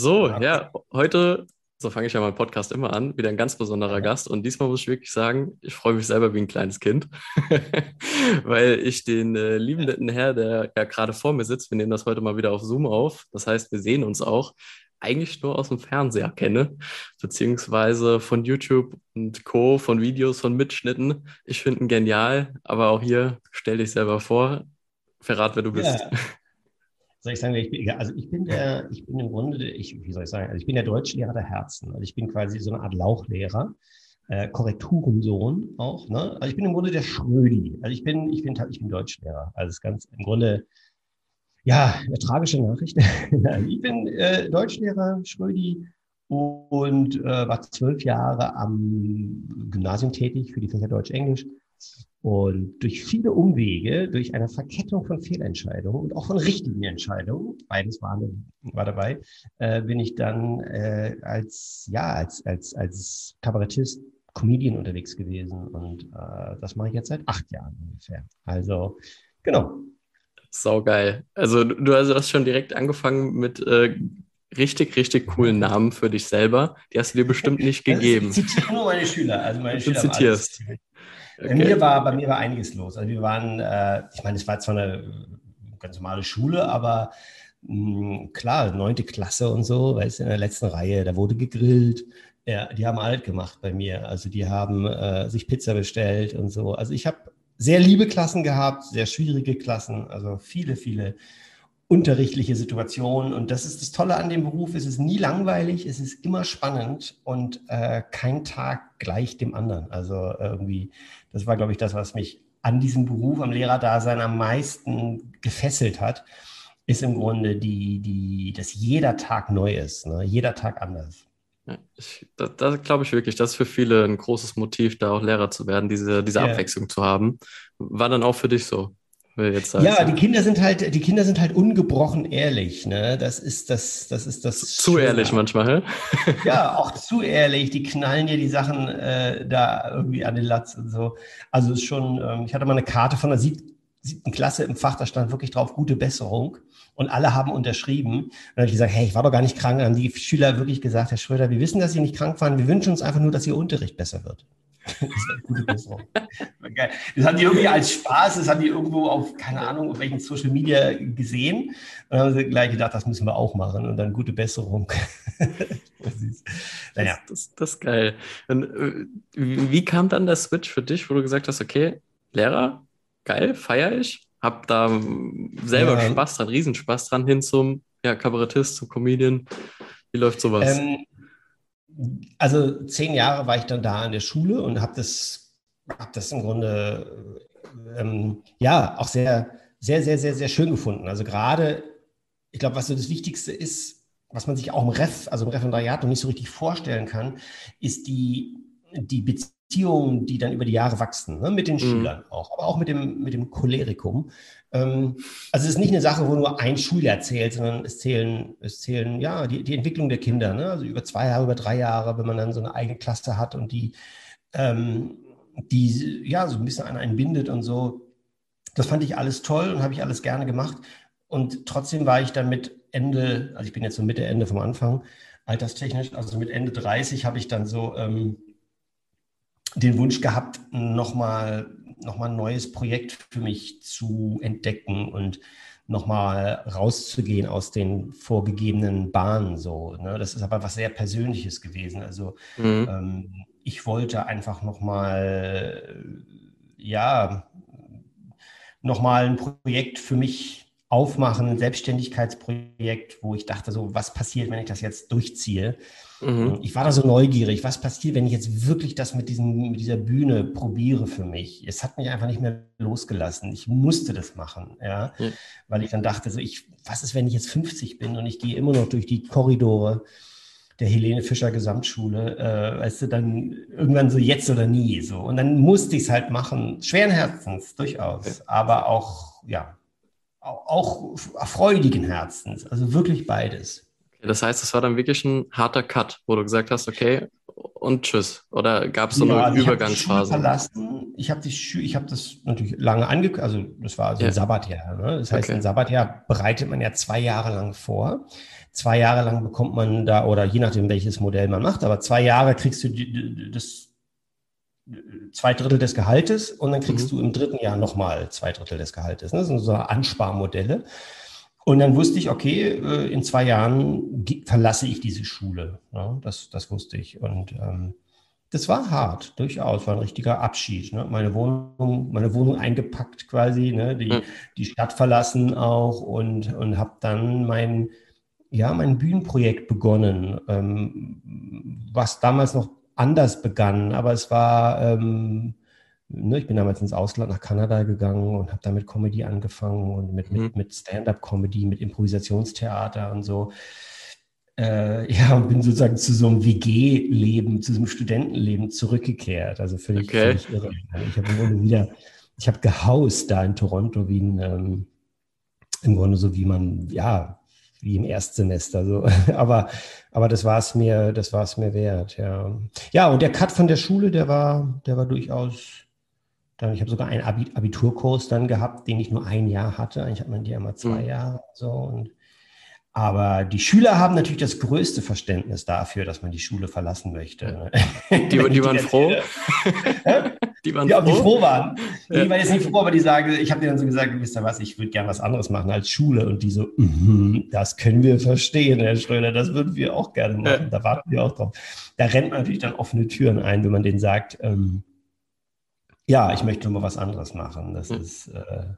So, ja, heute, so fange ich ja meinen Podcast immer an, wieder ein ganz besonderer Gast. Und diesmal muss ich wirklich sagen, ich freue mich selber wie ein kleines Kind, weil ich den äh, lieben netten Herr, der ja gerade vor mir sitzt, wir nehmen das heute mal wieder auf Zoom auf. Das heißt, wir sehen uns auch, eigentlich nur aus dem Fernseher kenne, beziehungsweise von YouTube und Co., von Videos, von Mitschnitten. Ich finde ihn genial, aber auch hier stell dich selber vor, verrat, wer du bist. Ja soll ich sagen, ich bin, also ich bin der, ich bin im Grunde, ich, wie soll ich sagen, also ich bin der Deutschlehrer der Herzen. Also ich bin quasi so eine Art Lauchlehrer, äh, Korrekturensohn auch. Ne? Also ich bin im Grunde der Schrödi. Also ich bin, ich bin, ich bin Deutschlehrer. Also es ist ganz im Grunde, ja, eine tragische Nachricht. ich bin äh, Deutschlehrer, Schrödi und äh, war zwölf Jahre am Gymnasium tätig für die Fächer Deutsch-Englisch und durch viele Umwege, durch eine Verkettung von Fehlentscheidungen und auch von richtigen Entscheidungen, beides war, war dabei, äh, bin ich dann äh, als, ja, als, als, als Kabarettist, Comedian unterwegs gewesen. Und äh, das mache ich jetzt seit acht Jahren ungefähr. Also, genau. Sau geil. Also, du hast schon direkt angefangen mit äh, richtig, richtig coolen Namen für dich selber. Die hast du dir bestimmt nicht gegeben. Ich zitiere nur meine Schüler. Also meine du Schüler zitierst. Okay. Mir war, bei mir war einiges los. Also wir waren, äh, ich meine, es war zwar eine ganz normale Schule, aber mh, hm, klar, neunte Klasse und so, weißt du, in der letzten Reihe, da wurde gegrillt. Ja, die haben alt gemacht bei mir. Also die haben äh, sich Pizza bestellt und so. Also ich habe sehr liebe Klassen gehabt, sehr schwierige Klassen, also viele, viele unterrichtliche Situationen. Und das ist das Tolle an dem Beruf. Es ist nie langweilig, es ist immer spannend und äh, kein Tag gleich dem anderen. Also irgendwie, das war, glaube ich, das, was mich an diesem Beruf, am Lehrerdasein am meisten gefesselt hat, ist im Grunde die, die, dass jeder Tag neu ist, ne? jeder Tag anders. Ja, ich, da, da glaube ich wirklich, das ist für viele ein großes Motiv, da auch Lehrer zu werden, diese, diese yeah. Abwechslung zu haben. War dann auch für dich so? Ja, die Kinder sind halt, die Kinder sind halt ungebrochen ehrlich. Ne? Das ist das, das ist das. Zu Schöne. ehrlich manchmal, ja, auch zu ehrlich. Die knallen dir die Sachen äh, da irgendwie an den Latz und so. Also ist schon. Ähm, ich hatte mal eine Karte von der siebten, siebten Klasse im Fach, da stand wirklich drauf gute Besserung und alle haben unterschrieben. Und dann habe ich gesagt, hey, ich war doch gar nicht krank. Dann haben die Schüler wirklich gesagt, Herr Schröder, wir wissen, dass Sie nicht krank waren. Wir wünschen uns einfach nur, dass Ihr Unterricht besser wird. Das ist. Das haben die irgendwie als Spaß, das haben die irgendwo auf, keine Ahnung, auf welchen Social Media gesehen. Und dann haben sie gleich gedacht, das müssen wir auch machen. Und dann gute Besserung. naja. Das, das, das, ist geil. Und, äh, wie kam dann der Switch für dich, wo du gesagt hast, okay, Lehrer, geil, feiere ich, hab da selber ja. Spaß dran, Riesenspaß dran, hin zum ja, Kabarettist, zum Comedian. Wie läuft sowas? Ähm, also zehn Jahre war ich dann da in der Schule und habe das, hab das im Grunde ähm, ja auch sehr, sehr, sehr, sehr, sehr schön gefunden. Also gerade, ich glaube, was so das Wichtigste ist, was man sich auch im Ref, also im Referendariat noch nicht so richtig vorstellen kann, ist die, die Beziehungen, die dann über die Jahre wachsen, ne? mit den mhm. Schülern auch, aber auch mit dem, mit dem Cholerikum. Ähm, also es ist nicht eine Sache, wo nur ein Schuljahr zählt, sondern es zählen, es zählen ja die, die Entwicklung der Kinder, ne? also über zwei Jahre, über drei Jahre, wenn man dann so eine eigene Klasse hat und die, ähm, die ja so ein bisschen an einen bindet und so. Das fand ich alles toll und habe ich alles gerne gemacht. Und trotzdem war ich dann mit Ende, also ich bin jetzt so Mitte, Ende vom Anfang, alterstechnisch, also mit Ende 30 habe ich dann so ähm, den Wunsch gehabt, nochmal nochmal ein neues Projekt für mich zu entdecken und nochmal rauszugehen aus den vorgegebenen Bahnen. So, ne? Das ist aber was sehr Persönliches gewesen. Also mhm. ähm, ich wollte einfach nochmal, ja, nochmal ein Projekt für mich aufmachen, ein Selbstständigkeitsprojekt, wo ich dachte, so, was passiert, wenn ich das jetzt durchziehe? Mhm. Ich war da so neugierig, was passiert, wenn ich jetzt wirklich das mit, diesem, mit dieser Bühne probiere für mich? Es hat mich einfach nicht mehr losgelassen. Ich musste das machen, ja, mhm. weil ich dann dachte, so, ich, was ist, wenn ich jetzt 50 bin und ich gehe immer noch durch die Korridore der Helene Fischer Gesamtschule, äh, weißt du, dann irgendwann so jetzt oder nie, so. Und dann musste ich es halt machen, schweren Herzens, durchaus, aber auch, ja, auch freudigen Herzens, also wirklich beides. Das heißt, es war dann wirklich ein harter Cut, wo du gesagt hast, okay, und tschüss. Oder gab es so Ja, eine also Übergangsphase? Ich habe verlassen. Ich habe ich habe das natürlich lange angekündigt, also das war so Ja. ein Sabbatjahr. Ne? Das heißt, Okay. ein Sabbatjahr bereitet man ja zwei Jahre lang vor. Zwei Jahre lang bekommt man da, oder je nachdem, welches Modell man macht, aber zwei Jahre kriegst du die, die, das zwei Drittel des Gehaltes und dann kriegst Mhm. du im dritten Jahr nochmal zwei Drittel des Gehaltes. Ne? Das sind so Ansparmodelle. Und dann wusste ich, okay, äh, in zwei Jahren verlasse ich diese Schule. Ja, das, das wusste ich. Und ähm, das war hart, durchaus, war ein richtiger Abschied. Ne? Meine Wohnung, meine Wohnung eingepackt quasi, ne? die, Mhm. die Stadt verlassen auch und, und habe dann mein, ja, mein Bühnenprojekt begonnen, ähm, was damals noch anders begann, aber es war, ähm, ne, ich bin damals ins Ausland nach Kanada gegangen und habe da mit Comedy angefangen und mit, Mhm. mit, mit Stand-up-Comedy, mit Improvisationstheater und so. Äh, ja, und bin sozusagen zu so einem WG-Leben, zu so einem Studentenleben zurückgekehrt. Also völlig, Okay. völlig irre. Ich habe im Grunde wieder, ich habe gehaust da in Toronto wie ein, ähm, im Grunde so wie man, ja, wie im Erstsemester. So. Aber, aber das war es mir, das war es mir wert, ja. Ja, und der Cut von der Schule, der war, der war durchaus. Dann, ich habe sogar einen Abi Abiturkurs dann gehabt, den ich nur ein Jahr hatte. Eigentlich hat man die ja immer zwei Mhm. Jahre. So. Und, aber die Schüler haben natürlich das größte Verständnis dafür, dass man die Schule verlassen möchte. Die, die waren froh. Die waren Ja, ob die froh. froh waren. Ja. Die waren jetzt nicht froh, aber die sagen, ich habe denen dann so gesagt, wisst ihr was, ich würde gern was anderes machen als Schule. Und die so, mhm, das können wir verstehen, Herr Schröder, das würden wir auch gerne machen. Da warten wir auch drauf. Da rennt man natürlich dann offene Türen ein, wenn man denen sagt, ähm, ja, ich möchte mal was anderes machen. Das Ja. ist, äh,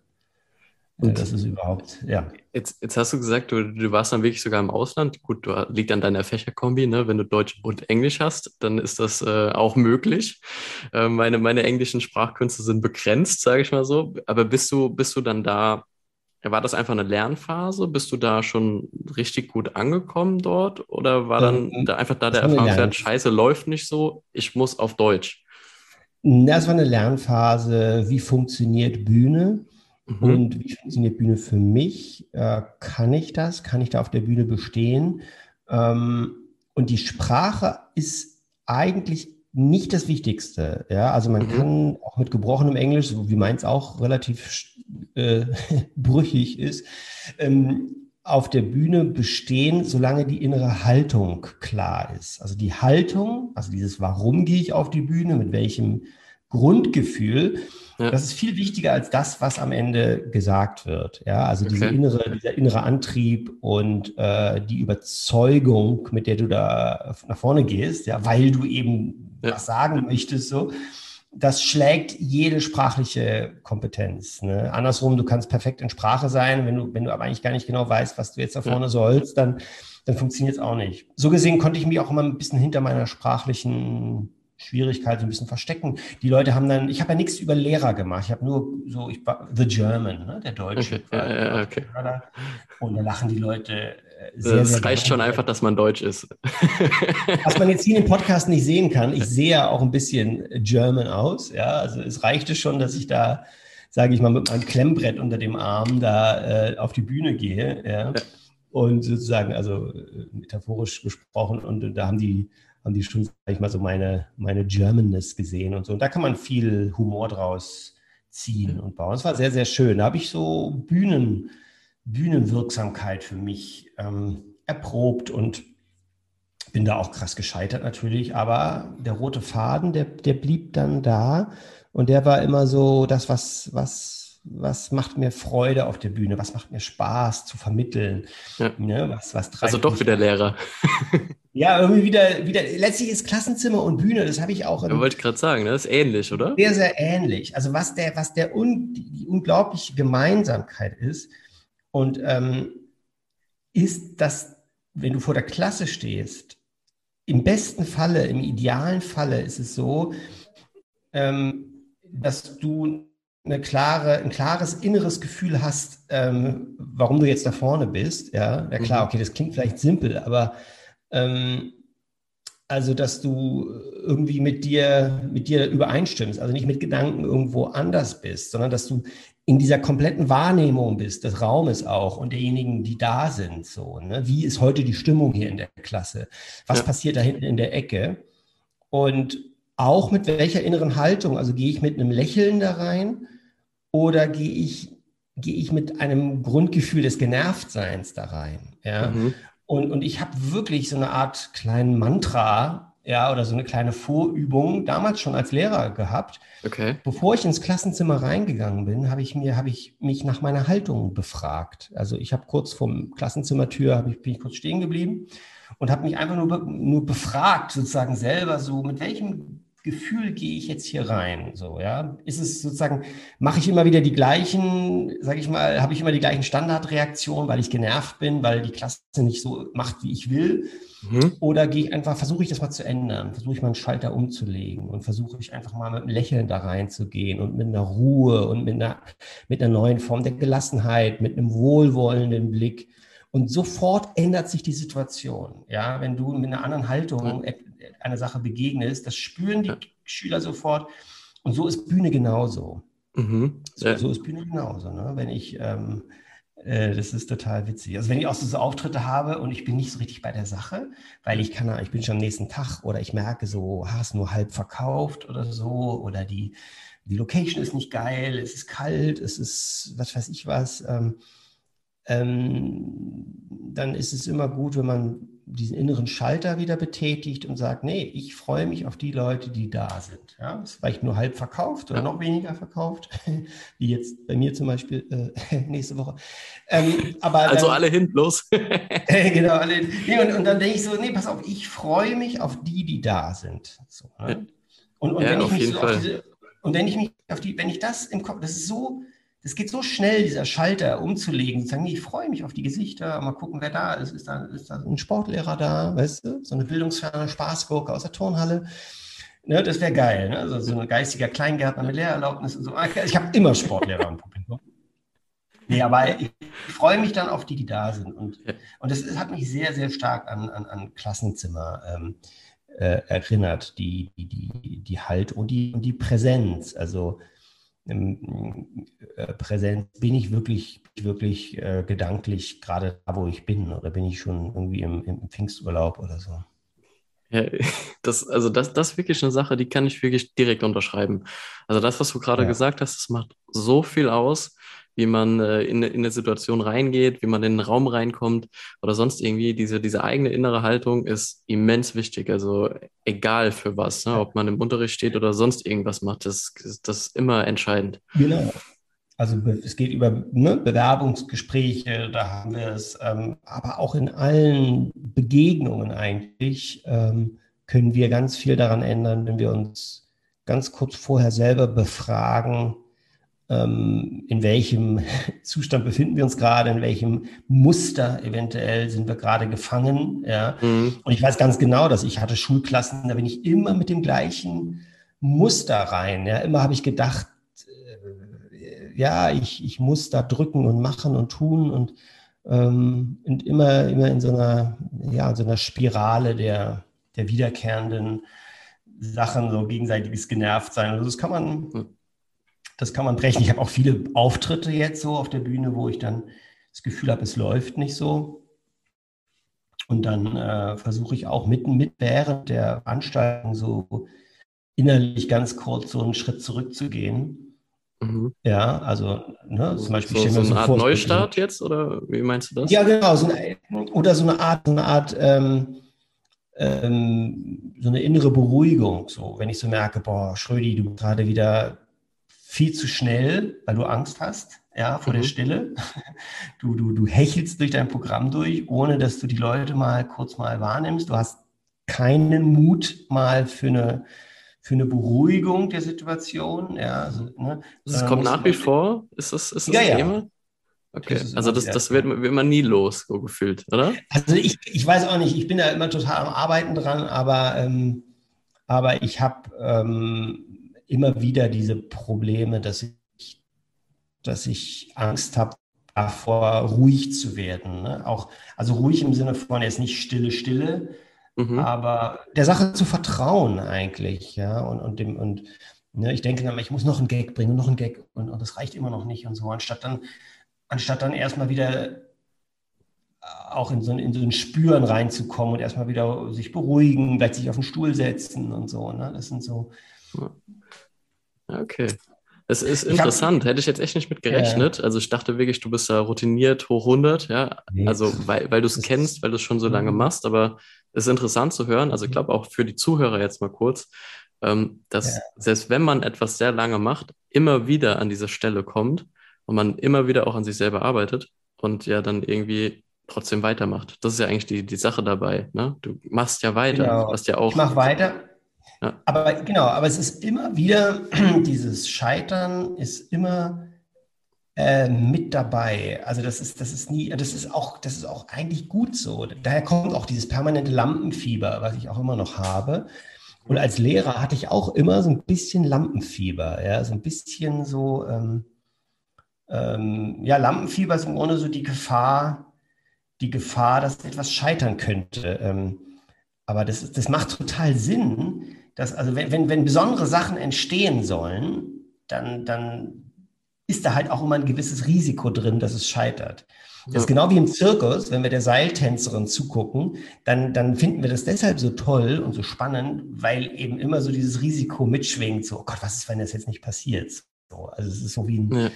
Und- das ist überhaupt, ja. Jetzt, jetzt hast du gesagt, du, du warst dann wirklich sogar im Ausland. Gut, du, liegt an deiner Fächerkombi, ne? Wenn du Deutsch und Englisch hast, dann ist das äh, auch möglich. Äh, meine, meine englischen Sprachkünste sind begrenzt, sage ich mal so. Aber bist du, bist du dann da, war das einfach eine Lernphase? Bist du da schon richtig gut angekommen dort? Oder war dann Ähm, da einfach da der Erfahrungswert, scheiße, läuft nicht so, ich muss auf Deutsch? Das war eine Lernphase, wie funktioniert Bühne? Mhm. Und wie funktioniert Bühne für mich? Äh, kann ich das? Kann ich da auf der Bühne bestehen? Ähm, und die Sprache ist eigentlich nicht das Wichtigste. Ja, also man Mhm. kann auch mit gebrochenem Englisch, wie meins auch relativ äh, brüchig ist, ähm, auf der Bühne bestehen, solange die innere Haltung klar ist. Also die Haltung, also dieses Warum gehe ich auf die Bühne, mit welchem Grundgefühl, Ja. das ist viel wichtiger als das, was am Ende gesagt wird. Ja, also diese Okay. innere, dieser innere Antrieb und äh, die Überzeugung, mit der du da nach vorne gehst, ja, weil du eben Ja. was sagen möchtest, so. Das schlägt jede sprachliche Kompetenz. Ne? Andersrum, du kannst perfekt in Sprache sein, wenn du, wenn du aber eigentlich gar nicht genau weißt, was du jetzt da Ja. vorne sollst, dann, dann funktioniert es auch nicht. So gesehen konnte ich mich auch immer ein bisschen hinter meiner sprachlichen Schwierigkeit so ein bisschen verstecken. Die Leute haben dann, ich habe ja nichts über Lehrer gemacht, ich habe nur so, ich war The German, ne? der Deutsche. Okay, okay. Und da lachen die Leute äh, sehr, Das sehr reicht schon einfach, dass man Deutsch ist. Was man jetzt hier im Podcast nicht sehen kann, ich sehe ja auch ein bisschen German aus. Ja, also es reichte schon, dass ich da, sage ich mal, mit meinem Klemmbrett unter dem Arm da äh, auf die Bühne gehe. Ja. Ja. Und sozusagen, also äh, metaphorisch gesprochen, und äh, da haben die, haben die schon, sag ich mal, so meine, meine Germanness gesehen und so. Und da kann man viel Humor draus ziehen und bauen. Es war sehr, sehr schön. Da habe ich so Bühnen, Bühnenwirksamkeit für mich ähm, erprobt und bin da auch krass gescheitert natürlich, aber der rote Faden, der, der blieb dann da und der war immer so das, was, was, was macht mir Freude auf der Bühne, was macht mir Spaß zu vermitteln, Ja. ne, was, was Also doch wieder. Lehrer. Ja, irgendwie wieder, wieder, letztlich ist Klassenzimmer und Bühne, das habe ich auch Ja, wollte ich gerade sagen, ne? das ist ähnlich, oder? sehr, sehr ähnlich. Also was der, was der un, die, die unglaubliche Gemeinsamkeit ist und ähm, ist, dass wenn du vor der Klasse stehst, im besten Falle, im idealen Falle ist es so, ähm, dass du eine klare, ein klares inneres Gefühl hast, ähm, warum du jetzt da vorne bist. Ja, ja klar, Mhm. okay, das klingt vielleicht simpel, aber ähm, also, dass du irgendwie mit dir, mit dir übereinstimmst, also nicht mit Gedanken irgendwo anders bist, sondern dass du in dieser kompletten Wahrnehmung bist, des Raumes auch und derjenigen, die da sind. So, ne? Wie ist heute die Stimmung hier in der Klasse? Was ja. passiert da hinten in der Ecke? Und auch mit welcher inneren Haltung? Also gehe ich mit einem Lächeln da rein oder gehe ich, gehe ich mit einem Grundgefühl des Genervtseins da rein? Ja? Mhm. Und, und ich habe wirklich so eine Art kleinen Mantra ja, oder so eine kleine Vorübung damals schon als Lehrer gehabt. Okay. Bevor ich ins Klassenzimmer reingegangen bin, habe ich mir, habe ich mich nach meiner Haltung befragt. Also ich habe kurz vom Klassenzimmertür, habe ich, bin ich kurz stehen geblieben und habe mich einfach nur, nur befragt, sozusagen selber so, mit welchem Gefühl gehe ich jetzt hier rein? So, ja, ist es sozusagen, mache ich immer wieder die gleichen, sage ich mal, habe ich immer die gleichen Standardreaktionen, weil ich genervt bin, weil die Klasse nicht so macht, wie ich will? Mhm. Oder gehe ich einfach, versuche ich das mal zu ändern, versuche ich mal einen Schalter umzulegen und versuche ich einfach mal mit einem Lächeln da reinzugehen und mit einer Ruhe und mit einer, mit einer neuen Form der Gelassenheit, mit einem wohlwollenden Blick. Und sofort ändert sich die Situation. Ja, wenn du mit einer anderen Haltung einer Sache begegnest, das spüren die ja. Schüler sofort. Und so ist Bühne genauso. Mhm. So, so, ist Bühne genauso. Ne? Wenn ich, ähm, äh, das ist total witzig. Also wenn ich auch so, so, Auftritte habe und ich bin nicht so richtig bei der Sache, weil ich kann, ich bin schon am nächsten Tag oder ich merke so, hast nur halb verkauft oder so oder die, die Location ist nicht geil, es ist kalt, es ist, was weiß ich was. Ähm, ähm, dann ist es immer gut, wenn man diesen inneren Schalter wieder betätigt und sagt, nee, ich freue mich auf die Leute, die da sind. Ja, ist vielleicht nur halb verkauft oder noch weniger verkauft, wie jetzt bei mir zum Beispiel äh, nächste Woche. Ähm, aber also dann, alle hin, los. genau, alle hin. Nee, und, und, dann denke ich so, nee, pass auf, ich freue mich auf die, die da sind. So, ne? Und, und ja, wenn ich mich so Fall. auf diese, und wenn ich mich auf die, wenn ich das im Kopf, das ist so, das geht so schnell, dieser Schalter umzulegen, zu sagen, nee, ich freue mich auf die Gesichter, mal gucken, wer da ist. Ist da, ist da ein Sportlehrer da, weißt du? So eine bildungsferne Spaßgurke aus der Turnhalle. Ne, das wäre geil, ne? also so ein geistiger Kleingärtner mit Lehrerlaubnis und so. Ich habe immer Sportlehrer im Publikum. Nee, aber ich freue mich dann auf die, die da sind. Und, und das hat mich sehr, sehr stark an, an, an Klassenzimmer ähm, äh, erinnert, die, die, die, die Halt und die, und die Präsenz. Also Präsenz, bin ich wirklich, wirklich äh, gedanklich gerade da, wo ich bin, oder bin ich schon irgendwie im, im Pfingsturlaub oder so? Ja, das, also das, das ist wirklich eine Sache, die kann ich wirklich direkt unterschreiben. Also das, was du gerade ja. gesagt hast, das macht so viel aus wie man äh, in, in eine Situation reingeht, wie man in den Raum reinkommt oder sonst irgendwie. Diese, diese eigene innere Haltung ist immens wichtig. Also egal für was, ne? ob man im Unterricht steht oder sonst irgendwas macht, das, das ist immer entscheidend. Genau. Also es geht über ne, Bewerbungsgespräche, da haben wir es, ähm, aber auch in allen Begegnungen eigentlich ähm, können wir ganz viel daran ändern, wenn wir uns ganz kurz vorher selber befragen, in welchem Zustand befinden wir uns gerade, in welchem Muster eventuell sind wir gerade gefangen. Ja? Mhm. Und ich weiß ganz genau, dass ich hatte Schulklassen, da bin ich immer mit dem gleichen Muster rein. Ja? Immer habe ich gedacht, äh, ja, ich, ich muss da drücken und machen und tun und, ähm, und immer, immer in so einer, ja, in so einer Spirale der, der wiederkehrenden Sachen, so gegenseitiges Genervtsein. Also das kann man, mhm das kann man brechen. Ich habe auch viele Auftritte jetzt so auf der Bühne, wo ich dann das Gefühl habe, es läuft nicht so. Und dann äh, versuche ich auch mitten mit während der Veranstaltung so innerlich ganz kurz so einen Schritt zurückzugehen. Mhm. Ja, also ne, zum Beispiel. So, so eine Art vor, Neustart jetzt oder wie meinst du das? Ja, genau. So eine, oder so eine Art, so eine Art ähm, ähm, so eine innere Beruhigung. So, wenn ich so merke, boah, Schrödi, du bist gerade wieder viel zu schnell, weil du Angst hast, ja, vor mhm. der Stille. Du, du, du hechelst durch dein Programm durch, ohne dass du die Leute mal kurz mal wahrnimmst. Du hast keinen Mut mal für eine, für eine Beruhigung der Situation. Ja, also, ne, das kommt nach wie vor? Ist das, ist das ja, ja. Thema? Okay, das also das, das wird, wird man nie los, so gefühlt, oder? Also ich, ich weiß auch nicht, ich bin da immer total am Arbeiten dran, aber, ähm, aber ich habe ähm, immer wieder diese Probleme, dass ich, dass ich Angst habe, davor ruhig zu werden. Ne? Auch, also ruhig im Sinne von jetzt nicht stille, stille, mhm. aber der Sache zu vertrauen eigentlich, ja, und, und dem, und Ne, ich denke dann, ich muss noch einen Gag bringen, noch einen Gag und, und das reicht immer noch nicht und so, anstatt dann, anstatt dann erstmal wieder auch in so, ein, in so ein Spüren reinzukommen und erstmal wieder sich beruhigen, vielleicht sich auf den Stuhl setzen und so. Ne? Das sind so. Okay. Es ist interessant, hab, hätte ich jetzt echt nicht mit gerechnet. Ja. Also ich dachte wirklich, du bist da routiniert hoch 100, ja. Nee. Also weil, weil du es kennst, weil du es schon so lange mhm. machst, aber es ist interessant zu hören. Also ich glaube auch für die Zuhörer jetzt mal kurz, ähm, dass ja. selbst wenn man etwas sehr lange macht, immer wieder an diese Stelle kommt und man immer wieder auch an sich selber arbeitet und ja dann irgendwie trotzdem weitermacht. Das ist ja eigentlich die, die Sache dabei. Ne? Du machst ja weiter. Genau. hast ja auch. Ich mach weiter. Ja. Aber genau, aber es ist immer wieder, dieses Scheitern ist immer äh, mit dabei. Also das ist, das ist nie, das ist auch, das ist auch eigentlich gut so. Daher kommt auch dieses permanente Lampenfieber, was ich auch immer noch habe. Und als Lehrer hatte ich auch immer so ein bisschen Lampenfieber, ja, so ein bisschen so, ähm, ähm, ja, Lampenfieber ist im Grunde so die Gefahr, die Gefahr, dass etwas scheitern könnte. Ähm, aber das, das macht total Sinn, dass, also wenn, wenn, wenn besondere Sachen entstehen sollen, dann, dann ist da halt auch immer ein gewisses Risiko drin, dass es scheitert. Das ist genau wie im Zirkus, wenn wir der Seiltänzerin zugucken, dann, dann finden wir das deshalb so toll und so spannend, weil eben immer so dieses Risiko mitschwingt, so, oh Gott, was ist, wenn das jetzt nicht passiert? So, also es ist so wie ein, ja.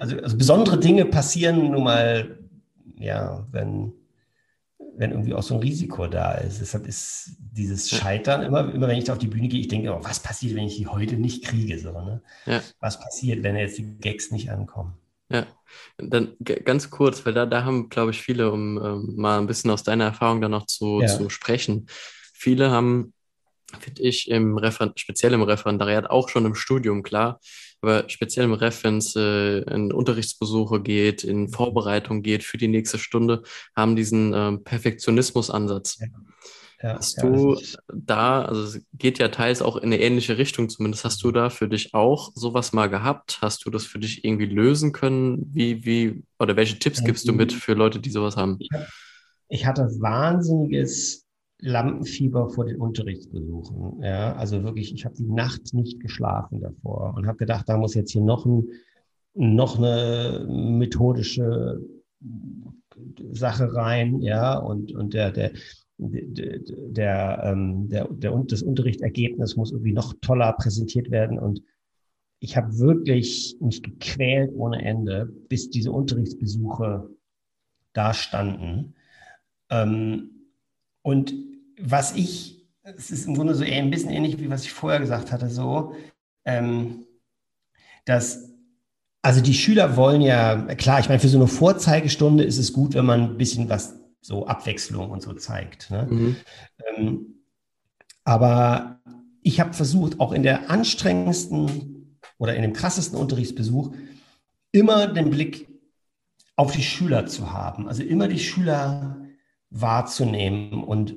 also, also besondere Dinge passieren nun mal ja, wenn, wenn irgendwie auch so ein Risiko da ist. Deshalb ist dieses Scheitern immer, immer wenn ich da auf die Bühne gehe, ich denke, oh, was passiert, wenn ich die heute nicht kriege? So, ne? ja. Was passiert, wenn jetzt die Gags nicht ankommen? Ja, dann ganz kurz, weil da, da haben, glaube ich, viele, um ähm, mal ein bisschen aus deiner Erfahrung dann noch zu, ja. zu sprechen. Viele haben, finde ich, im Refer speziell im Referendariat, auch schon im Studium, klar, aber speziell im Ref, wenn es äh, in Unterrichtsbesuche geht, in Vorbereitung geht für die nächste Stunde, haben diesen ähm, Perfektionismus-Ansatz. Ja. Ja, hast ja, du da, also es geht ja teils auch in eine ähnliche Richtung zumindest, hast du da für dich auch sowas mal gehabt? Hast du das für dich irgendwie lösen können? Wie, wie, oder welche Tipps gibst du mit für Leute, die sowas haben? Ich hatte wahnsinniges Lampenfieber vor den Unterrichtsbesuchen. Ja, also wirklich, ich habe die Nacht nicht geschlafen davor und habe gedacht, da muss jetzt hier noch, ein, noch eine methodische Sache rein, ja, und, und der, der, der, der, ähm, der, der, das Unterrichtsergebnis muss irgendwie noch toller präsentiert werden und ich habe wirklich mich gequält ohne Ende, bis diese Unterrichtsbesuche da standen. Ähm, und was ich, es ist im Grunde so ein bisschen ähnlich, wie was ich vorher gesagt hatte, so, ähm, dass, also die Schüler wollen ja, klar, ich meine, für so eine Vorzeigestunde ist es gut, wenn man ein bisschen was, so Abwechslung und so zeigt. Ne? Mhm. Ähm, aber ich habe versucht, auch in der anstrengendsten oder in dem krassesten Unterrichtsbesuch immer den Blick auf die Schüler zu haben. Also immer die Schüler wahrzunehmen und,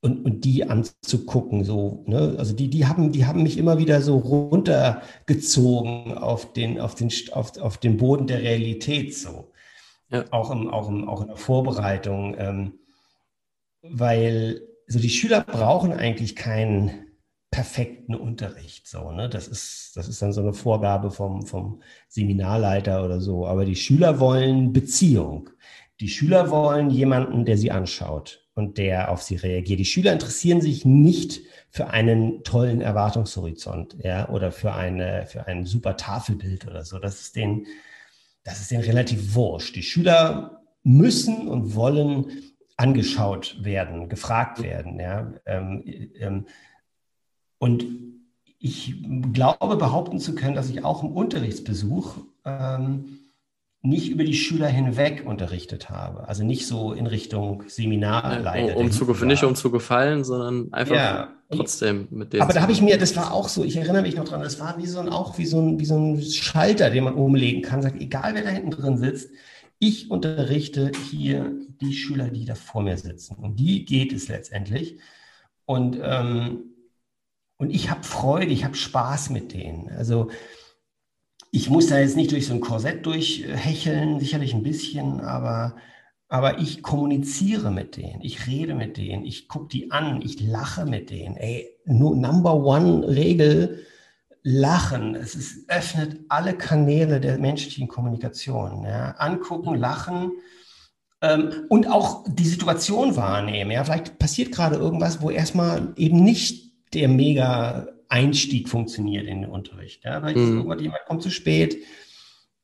und, und die anzugucken. So, ne? Also die, die, haben, die haben mich immer wieder so runtergezogen auf den, auf den, auf, auf den Boden der Realität. So. Ja. Auch, im, auch, im, auch in der Vorbereitung. Ähm, weil so die Schüler brauchen eigentlich keinen perfekten Unterricht. So, ne? das, ist, das ist dann so eine Vorgabe vom, vom Seminarleiter oder so. Aber die Schüler wollen Beziehung. Die Schüler wollen jemanden, der sie anschaut und der auf sie reagiert. Die Schüler interessieren sich nicht für einen tollen Erwartungshorizont, ja, oder für eine, für ein super Tafelbild oder so. Das ist denen, das ist denen relativ wurscht. Die Schüler müssen und wollen angeschaut werden, gefragt werden, ja. Ähm, ähm, und ich glaube behaupten zu können, dass ich auch im Unterrichtsbesuch ähm, nicht über die Schüler hinweg unterrichtet habe. Also nicht so in Richtung Seminarleiter. Um, um zu, nicht um zu gefallen, sondern einfach ja. trotzdem mit denen. Aber da habe ich mir, das war auch so, ich erinnere mich noch dran, das war wie so ein, auch wie so ein, wie so ein Schalter, den man umlegen kann. Sagt, egal wer da hinten drin sitzt, ich unterrichte hier die Schüler, die da vor mir sitzen. Um die geht es letztendlich. Und, ähm, und ich habe Freude, ich habe Spaß mit denen. Also ich muss da jetzt nicht durch so ein Korsett durchhecheln, sicherlich ein bisschen, aber, aber ich kommuniziere mit denen, ich rede mit denen, ich gucke die an, ich lache mit denen. Ey, Number One Regel, Lachen, es ist, öffnet alle Kanäle der menschlichen Kommunikation. Ja. Angucken, lachen ähm, und auch die Situation wahrnehmen. Ja. Vielleicht passiert gerade irgendwas, wo erstmal eben nicht der mega Einstieg funktioniert in den Unterricht. Ja. Vielleicht mhm. ist jemand kommt zu spät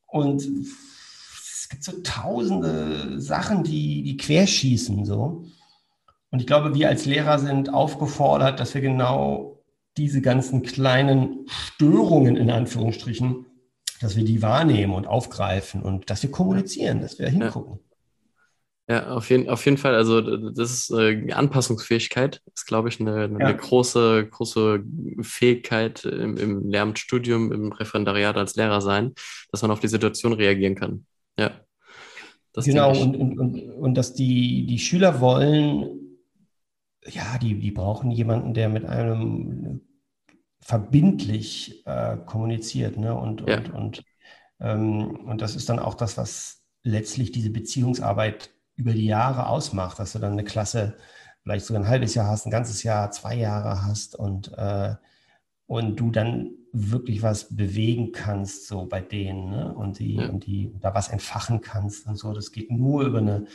und es gibt so tausende Sachen, die, die querschießen. So. Und ich glaube, wir als Lehrer sind aufgefordert, dass wir genau diese ganzen kleinen Störungen in Anführungsstrichen, dass wir die wahrnehmen und aufgreifen und dass wir kommunizieren, dass wir hingucken. Ja, ja auf, jeden, auf jeden Fall. Also das ist äh, Anpassungsfähigkeit, ist, glaube ich, eine, eine ja. große, große Fähigkeit im, im Lehramtsstudium, im Referendariat als Lehrer sein, dass man auf die Situation reagieren kann. Ja. genau, und, und, und, und dass die, die Schüler wollen ja, die, die brauchen jemanden, der mit einem verbindlich äh, kommuniziert. Ne? Und, ja. und, und, ähm, und das ist dann auch das, was letztlich diese Beziehungsarbeit über die Jahre ausmacht, dass du dann eine Klasse vielleicht sogar ein halbes Jahr hast, ein ganzes Jahr, zwei Jahre hast und, äh, und du dann wirklich was bewegen kannst, so bei denen, ne? und, die, ja. und die da was entfachen kannst und so. Das geht nur über eine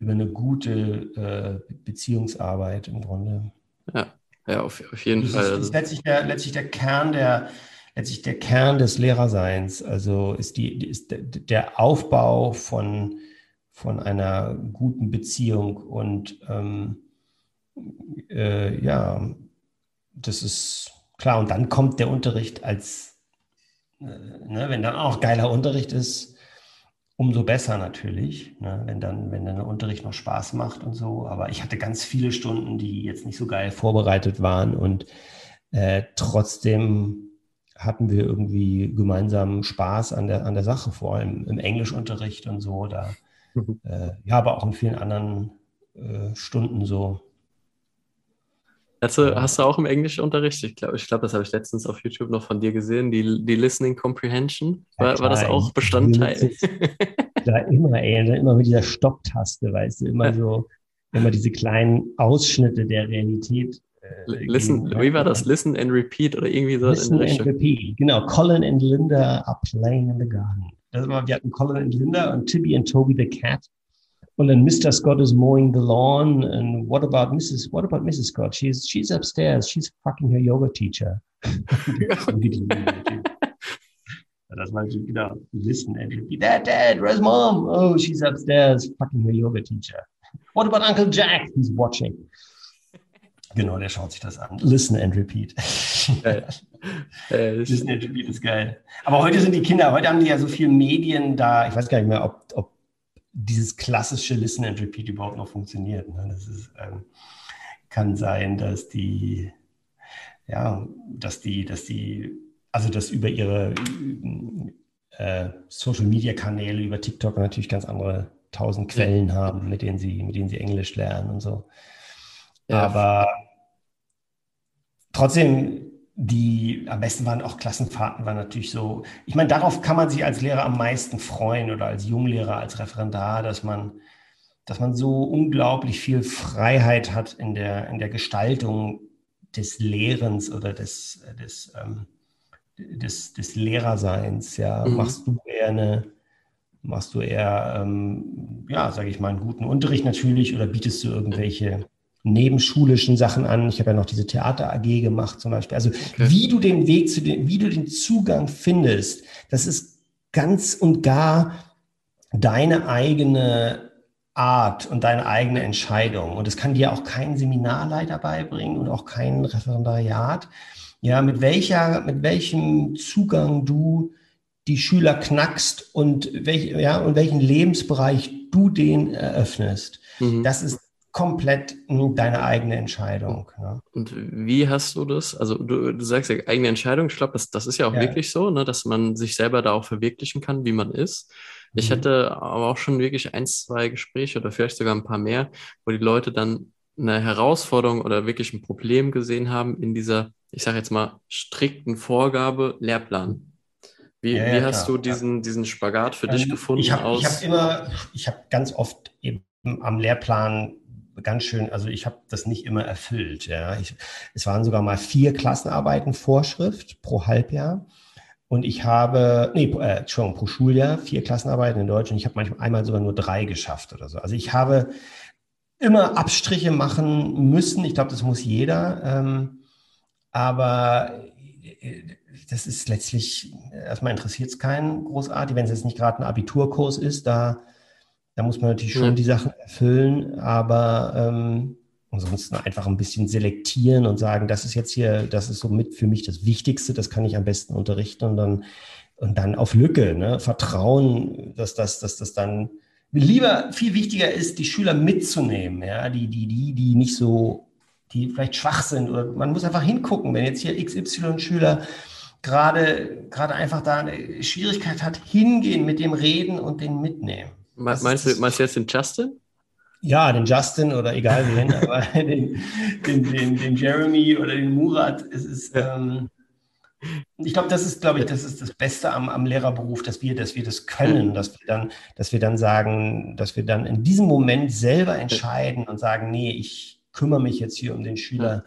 über eine gute äh, Beziehungsarbeit im Grunde. Ja, ja auf, auf jeden das Fall. Ist, das ist letztlich der, letztlich der Kern der, letztlich der Kern des Lehrerseins. Also ist, die, ist der Aufbau von, von einer guten Beziehung und ähm, äh, ja, das ist klar. Und dann kommt der Unterricht als, äh, ne, wenn dann auch geiler Unterricht ist, umso besser natürlich, ne? wenn, dann, wenn dann der Unterricht noch Spaß macht und so. Aber ich hatte ganz viele Stunden, die jetzt nicht so geil vorbereitet waren und äh, trotzdem hatten wir irgendwie gemeinsam Spaß an der, an der Sache, vor allem im Englischunterricht und so. Da, mhm. äh, ja, aber auch in vielen anderen äh, Stunden so. Also, hast du auch im Englischunterricht, ich glaube, ich glaub, das habe ich letztens auf YouTube noch von dir gesehen, die, die Listening Comprehension, war, war das auch Bestandteil? Da immer, ey, immer mit dieser Stopptaste, weißt du, immer so, immer diese kleinen Ausschnitte der Realität. Äh, Listen, wie war das? Listen and repeat oder irgendwie so? Listen and repeat, genau. Colin and Linda are playing in the garden. Das war, wir hatten Colin and Linda und Tibby and Toby the cat und dann Mr. Scott is mowing the lawn. And what about Mrs. What about Mrs. Scott? She's she's upstairs. She's fucking her yoga teacher. das war genau. Listen and repeat. Dad, Dad, where's mom? Oh, she's upstairs, fucking her yoga teacher. What about Uncle Jack? He's watching. Genau, der schaut sich das an. Listen and repeat. Geil. Listen and repeat ist geil. Aber heute sind die Kinder, heute haben die ja so viele Medien da. Ich weiß gar nicht mehr, ob, ob dieses klassische Listen and Repeat überhaupt noch funktioniert. Ne? Das ist, ähm, kann sein, dass die, ja, dass die, dass die, also dass über ihre äh, Social Media Kanäle, über TikTok natürlich ganz andere tausend Quellen haben, mit denen sie, mit denen sie Englisch lernen und so. Ja. Aber trotzdem die am besten waren auch Klassenfahrten, war natürlich so. Ich meine, darauf kann man sich als Lehrer am meisten freuen oder als Junglehrer, als Referendar, dass man, dass man so unglaublich viel Freiheit hat in der, in der Gestaltung des Lehrens oder des, des, ähm, des, des Lehrerseins. Ja, mhm. machst du eher eine, machst du eher, ähm, ja, sage ich mal, einen guten Unterricht natürlich oder bietest du irgendwelche nebenschulischen Sachen an. Ich habe ja noch diese Theater AG gemacht zum Beispiel. Also okay. wie du den Weg zu den, wie du den Zugang findest, das ist ganz und gar deine eigene Art und deine eigene Entscheidung. Und das kann dir auch kein Seminarleiter beibringen und auch kein Referendariat. Ja, mit welcher, mit welchem Zugang du die Schüler knackst und welch, ja, und welchen Lebensbereich du den eröffnest. Mhm. Das ist komplett deine eigene Entscheidung. Ne? Und wie hast du das? Also du, du sagst ja eigene Entscheidung. Ich glaube, das, das ist ja auch ja. wirklich so, ne, dass man sich selber da auch verwirklichen kann, wie man ist. Ich mhm. hatte aber auch schon wirklich ein, zwei Gespräche oder vielleicht sogar ein paar mehr, wo die Leute dann eine Herausforderung oder wirklich ein Problem gesehen haben in dieser, ich sage jetzt mal, strikten Vorgabe Lehrplan. Wie, ja, ja, wie hast klar. du diesen, diesen Spagat für ähm, dich gefunden? Ich habe hab immer, ich habe ganz oft eben am Lehrplan ganz schön, also ich habe das nicht immer erfüllt. Ja. Ich, es waren sogar mal vier Klassenarbeiten Vorschrift pro Halbjahr. Und ich habe, nee, äh, Entschuldigung, pro Schuljahr vier Klassenarbeiten in Deutsch und ich habe manchmal einmal sogar nur drei geschafft oder so. Also ich habe immer Abstriche machen müssen. Ich glaube, das muss jeder. Ähm, aber äh, das ist letztlich, erstmal interessiert es keinen großartig, wenn es jetzt nicht gerade ein Abiturkurs ist, da, da muss man natürlich schon ja. die Sachen erfüllen, aber ähm, ansonsten einfach ein bisschen selektieren und sagen, das ist jetzt hier, das ist somit für mich das Wichtigste, das kann ich am besten unterrichten und dann, und dann auf Lücke, ne? Vertrauen, dass das, dass das dann lieber viel wichtiger ist, die Schüler mitzunehmen, ja, die, die, die, die nicht so, die vielleicht schwach sind oder man muss einfach hingucken, wenn jetzt hier XY-Schüler gerade, gerade einfach da eine Schwierigkeit hat, hingehen mit dem Reden und den mitnehmen. Meinst du, meinst du jetzt den Justin? Ja, den Justin oder egal wen, aber den, den, den, den, Jeremy oder den Murat. Es ist, ähm, ich glaube, das ist, glaube ich, das ist das Beste am, am Lehrerberuf, dass wir, dass wir das können, dass wir dann, dass wir dann sagen, dass wir dann in diesem Moment selber entscheiden und sagen, nee, ich kümmere mich jetzt hier um den Schüler.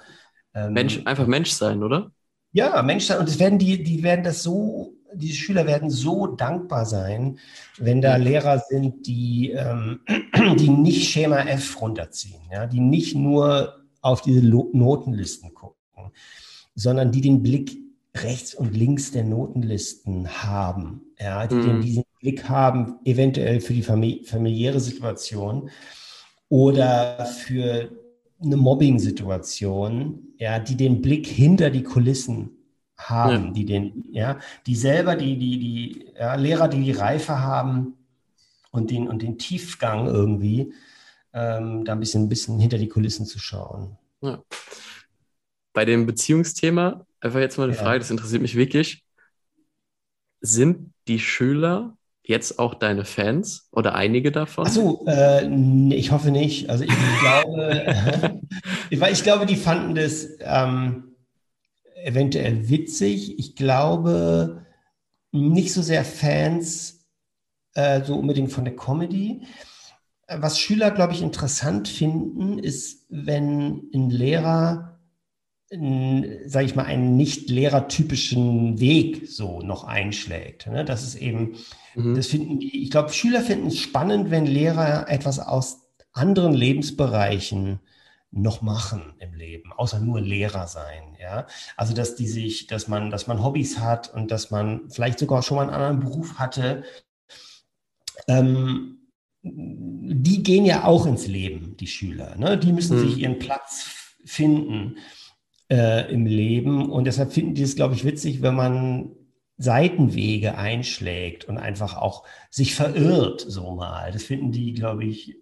Ähm, Mensch, einfach Mensch sein, oder? Ja, Mensch sein. Und es werden die, die werden das so diese Schüler werden so dankbar sein, wenn da Lehrer sind, die, ähm, die nicht Schema F runterziehen, ja, die nicht nur auf diese Notenlisten gucken, sondern die den Blick rechts und links der Notenlisten haben, ja, die mhm. diesen Blick haben, eventuell für die familiäre Situation oder für eine Mobbing-Situation, ja, die den Blick hinter die Kulissen haben, ja. die den, ja, die selber, die, die, die ja, Lehrer, die die Reife haben und den, und den Tiefgang irgendwie, ähm, da ein bisschen, ein bisschen hinter die Kulissen zu schauen. Ja. Bei dem Beziehungsthema, einfach jetzt mal eine. Frage, das interessiert mich wirklich. Sind die Schüler jetzt auch deine Fans oder einige davon? Achso, äh, nee, ich hoffe nicht. Also ich glaube, ich glaube, die fanden das, ähm, eventuell witzig. Ich glaube, nicht so sehr Fans äh, so unbedingt von der Comedy. Was Schüler, glaube ich, interessant finden, ist, wenn ein Lehrer, sage ich mal, einen nicht lehrertypischen Weg so noch einschlägt. Ne? Das ist eben, mhm. das finden die, ich glaube, Schüler finden es spannend, wenn Lehrer etwas aus anderen Lebensbereichen noch machen im Leben, außer nur Lehrer sein, ja. Also, dass die sich, dass man, dass man Hobbys hat und dass man vielleicht sogar schon mal einen anderen Beruf hatte. Ähm, die gehen ja auch ins Leben, die Schüler. Ne? Die müssen mhm. sich ihren Platz finden äh, im Leben. Und deshalb finden die es, glaube ich, witzig, wenn man Seitenwege einschlägt und einfach auch sich verirrt, so mal. Das finden die, glaube ich,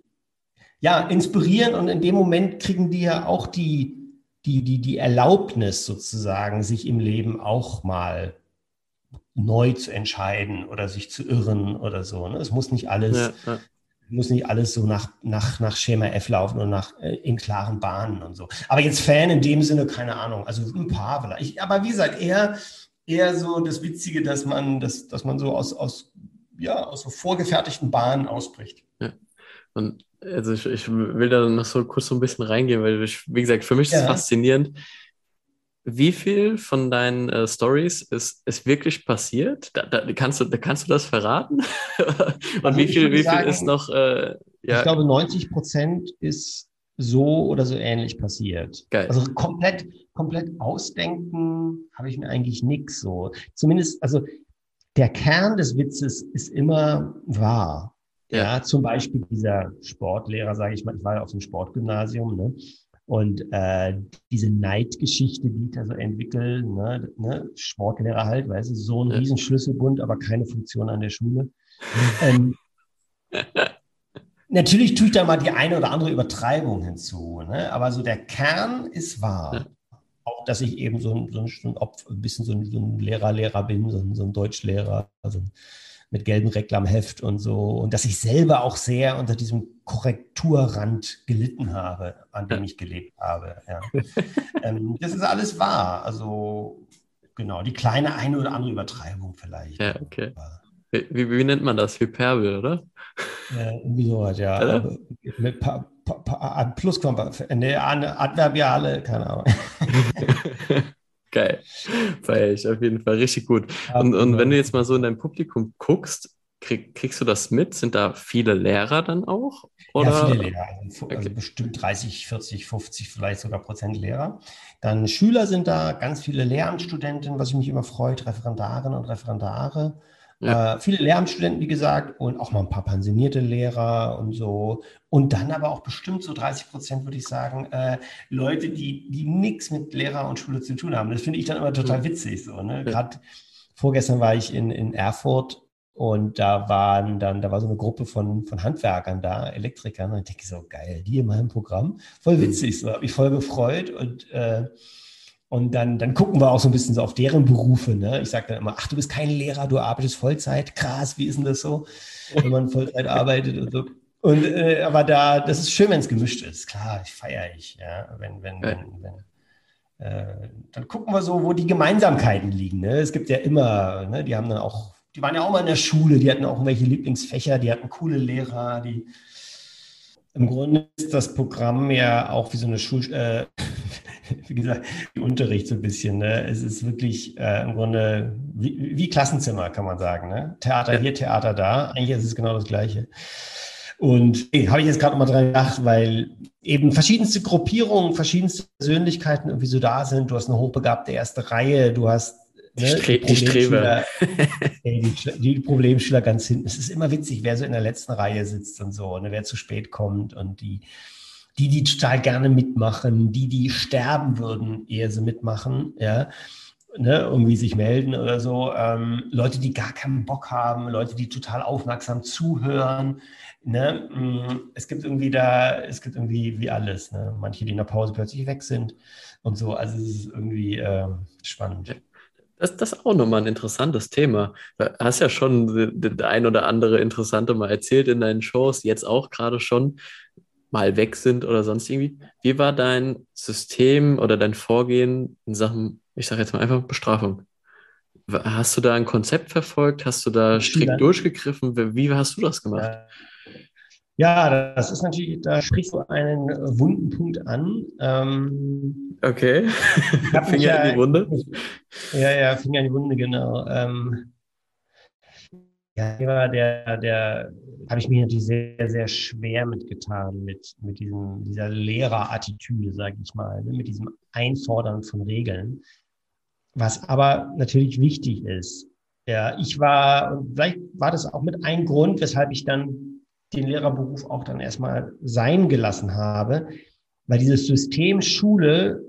ja, inspirieren und in dem Moment kriegen die ja auch die, die, die, die Erlaubnis sozusagen, sich im Leben auch mal neu zu entscheiden oder sich zu irren oder so. Ne? Es muss nicht alles, ja, ja. muss nicht alles so nach, nach, nach Schema F laufen und nach äh, in klaren Bahnen und so. Aber jetzt Fan in dem Sinne, keine Ahnung. Also ein paar vielleicht. Aber wie gesagt, eher, eher so das Witzige, dass man, dass, dass man so aus, aus, ja, aus so vorgefertigten Bahnen ausbricht. Ja. Und also ich, ich will da noch so kurz so ein bisschen reingehen, weil ich, wie gesagt, für mich ist es faszinierend. Wie viel von deinen äh, Stories ist, ist wirklich passiert? Da, da, kannst, du, da kannst du das verraten? Und also wie viel, wie sagen, viel ist noch? Äh, ja. Ich glaube, 90 Prozent ist so oder so ähnlich passiert. Geil. Also komplett, komplett ausdenken habe ich mir eigentlich nichts so. Zumindest, also der Kern des Witzes ist immer wahr. Ja, ja zum Beispiel dieser Sportlehrer, sage ich mal, ich war ja auf dem Sportgymnasium, ne? Und äh, diese Neidgeschichte, die ich da so entwickle, ne, ne, Sportlehrer halt, weißt du, so ein ja. Riesenschlüsselbund, aber keine Funktion an der Schule. ähm, natürlich tue ich da mal die eine oder andere Übertreibung hinzu, ne? aber so der Kern ist wahr. Ja. Auch, dass ich eben so ein, so ein, so ein, Opfer, ein bisschen so ein, so ein Lehrer, Lehrer bin, so ein, so ein Deutschlehrer, also mit gelbem Reklamheft und so. Und dass ich selber auch sehr unter diesem Korrekturrand gelitten habe, an dem ich gelebt habe. Ja. ähm, das ist alles wahr. Also genau, die kleine eine oder andere Übertreibung vielleicht. Ja, okay. Wie, wie, nennt man das? Hyperbel, oder? Ja, irgendwie sowas, ja. Oder? Mit pa, pa, pa, Plusquamper, nee, Adverbiale, keine Ahnung. Geil. Feier ich auf jeden Fall richtig gut. Und, und wenn du jetzt mal so in dein Publikum guckst, krieg, kriegst du das mit? Sind da viele Lehrer dann auch? Oder? Ja, viele Lehrer. Also, also bestimmt 30, 40, 50, vielleicht sogar Prozent Lehrer. Dann Schüler sind da, ganz viele Lehramtsstudenten, was mich immer freut, Referendarinnen und Referendare. Ja. Äh, viele Lehramtsstudenten, wie gesagt, und auch mal ein paar pensionierte Lehrer und so. Und dann aber auch bestimmt so 30 Prozent, würde ich sagen, äh, Leute, die, die nichts mit Lehrer und Schule zu tun haben. Das finde ich dann immer total witzig. So, ne? Gerade vorgestern war ich in, in Erfurt und da waren dann, da war so eine Gruppe von, von Handwerkern da, Elektrikern. Und ich denke so, geil, die in meinem Programm. Voll mhm. witzig, so habe ich voll gefreut. Und äh, und dann, dann gucken wir auch so ein bisschen so auf deren Berufe. Ne? Ich sage dann immer, ach, du bist kein Lehrer, du arbeitest Vollzeit. Krass, wie ist denn das so, wenn man Vollzeit arbeitet und so. Und äh, aber da, das ist schön, wenn es gemischt ist. Klar, ich feiere ich, ja. Wenn, wenn, wenn, wenn äh, dann gucken wir so, wo die Gemeinsamkeiten liegen. Ne? Es gibt ja immer, ne, die haben dann auch, die waren ja auch mal in der Schule, die hatten auch irgendwelche Lieblingsfächer, die hatten coole Lehrer, die im Grunde ist das Programm ja auch wie so eine Schul, äh, wie gesagt, die Unterricht so ein bisschen. Ne? Es ist wirklich äh, im Grunde wie, wie, Klassenzimmer, kann man sagen. Ne? Theater hier, Theater da. Eigentlich ist es genau das Gleiche. Und hey, habe ich jetzt gerade mal dran gedacht, weil eben verschiedenste Gruppierungen, verschiedenste Persönlichkeiten irgendwie so da sind. Du hast eine hochbegabte erste Reihe, du hast Ne, Stre die, Strebe. die, die, Problemschüler ganz hinten. Es ist immer witzig, wer so in der letzten Reihe sitzt und so, ne, wer zu spät kommt und die, die, die total gerne mitmachen, die, die sterben würden, ehe sie mitmachen, ja. Ne, irgendwie sich melden oder so. Ähm, Leute, die gar keinen Bock haben, Leute, die total aufmerksam zuhören. Ne? Mm, es gibt irgendwie da, es gibt irgendwie wie alles. Ne? Manche, die in der Pause plötzlich weg sind und so. Also es ist irgendwie äh, spannend. Das, das ist auch nochmal ein interessantes Thema. Du hast ja schon das ein oder andere Interessante mal erzählt in deinen Shows, jetzt auch gerade schon mal weg sind oder sonst irgendwie. Wie war dein System oder dein Vorgehen in Sachen, ich sage jetzt mal einfach Bestrafung? Hast du da ein Konzept verfolgt? Hast du da strikt durchgegriffen? Wie hast du das gemacht? Ja. Ja, das ist natürlich, da sprichst du einen wunden Punkt an. Ähm, okay. Finger ja, in die Wunde. Ja, ja, Finger in die Wunde, genau. Ähm, ja, der, der habe ich mir natürlich sehr, sehr schwer mitgetan mit, mit diesem, dieser Lehrerattitüde, sage ich mal, ne, mit diesem Einfordern von Regeln. Was aber natürlich wichtig ist. Ja, ich war, und vielleicht war das auch mit ein Grund, weshalb ich dann den Lehrerberuf auch dann erstmal sein gelassen habe, weil dieses System Schule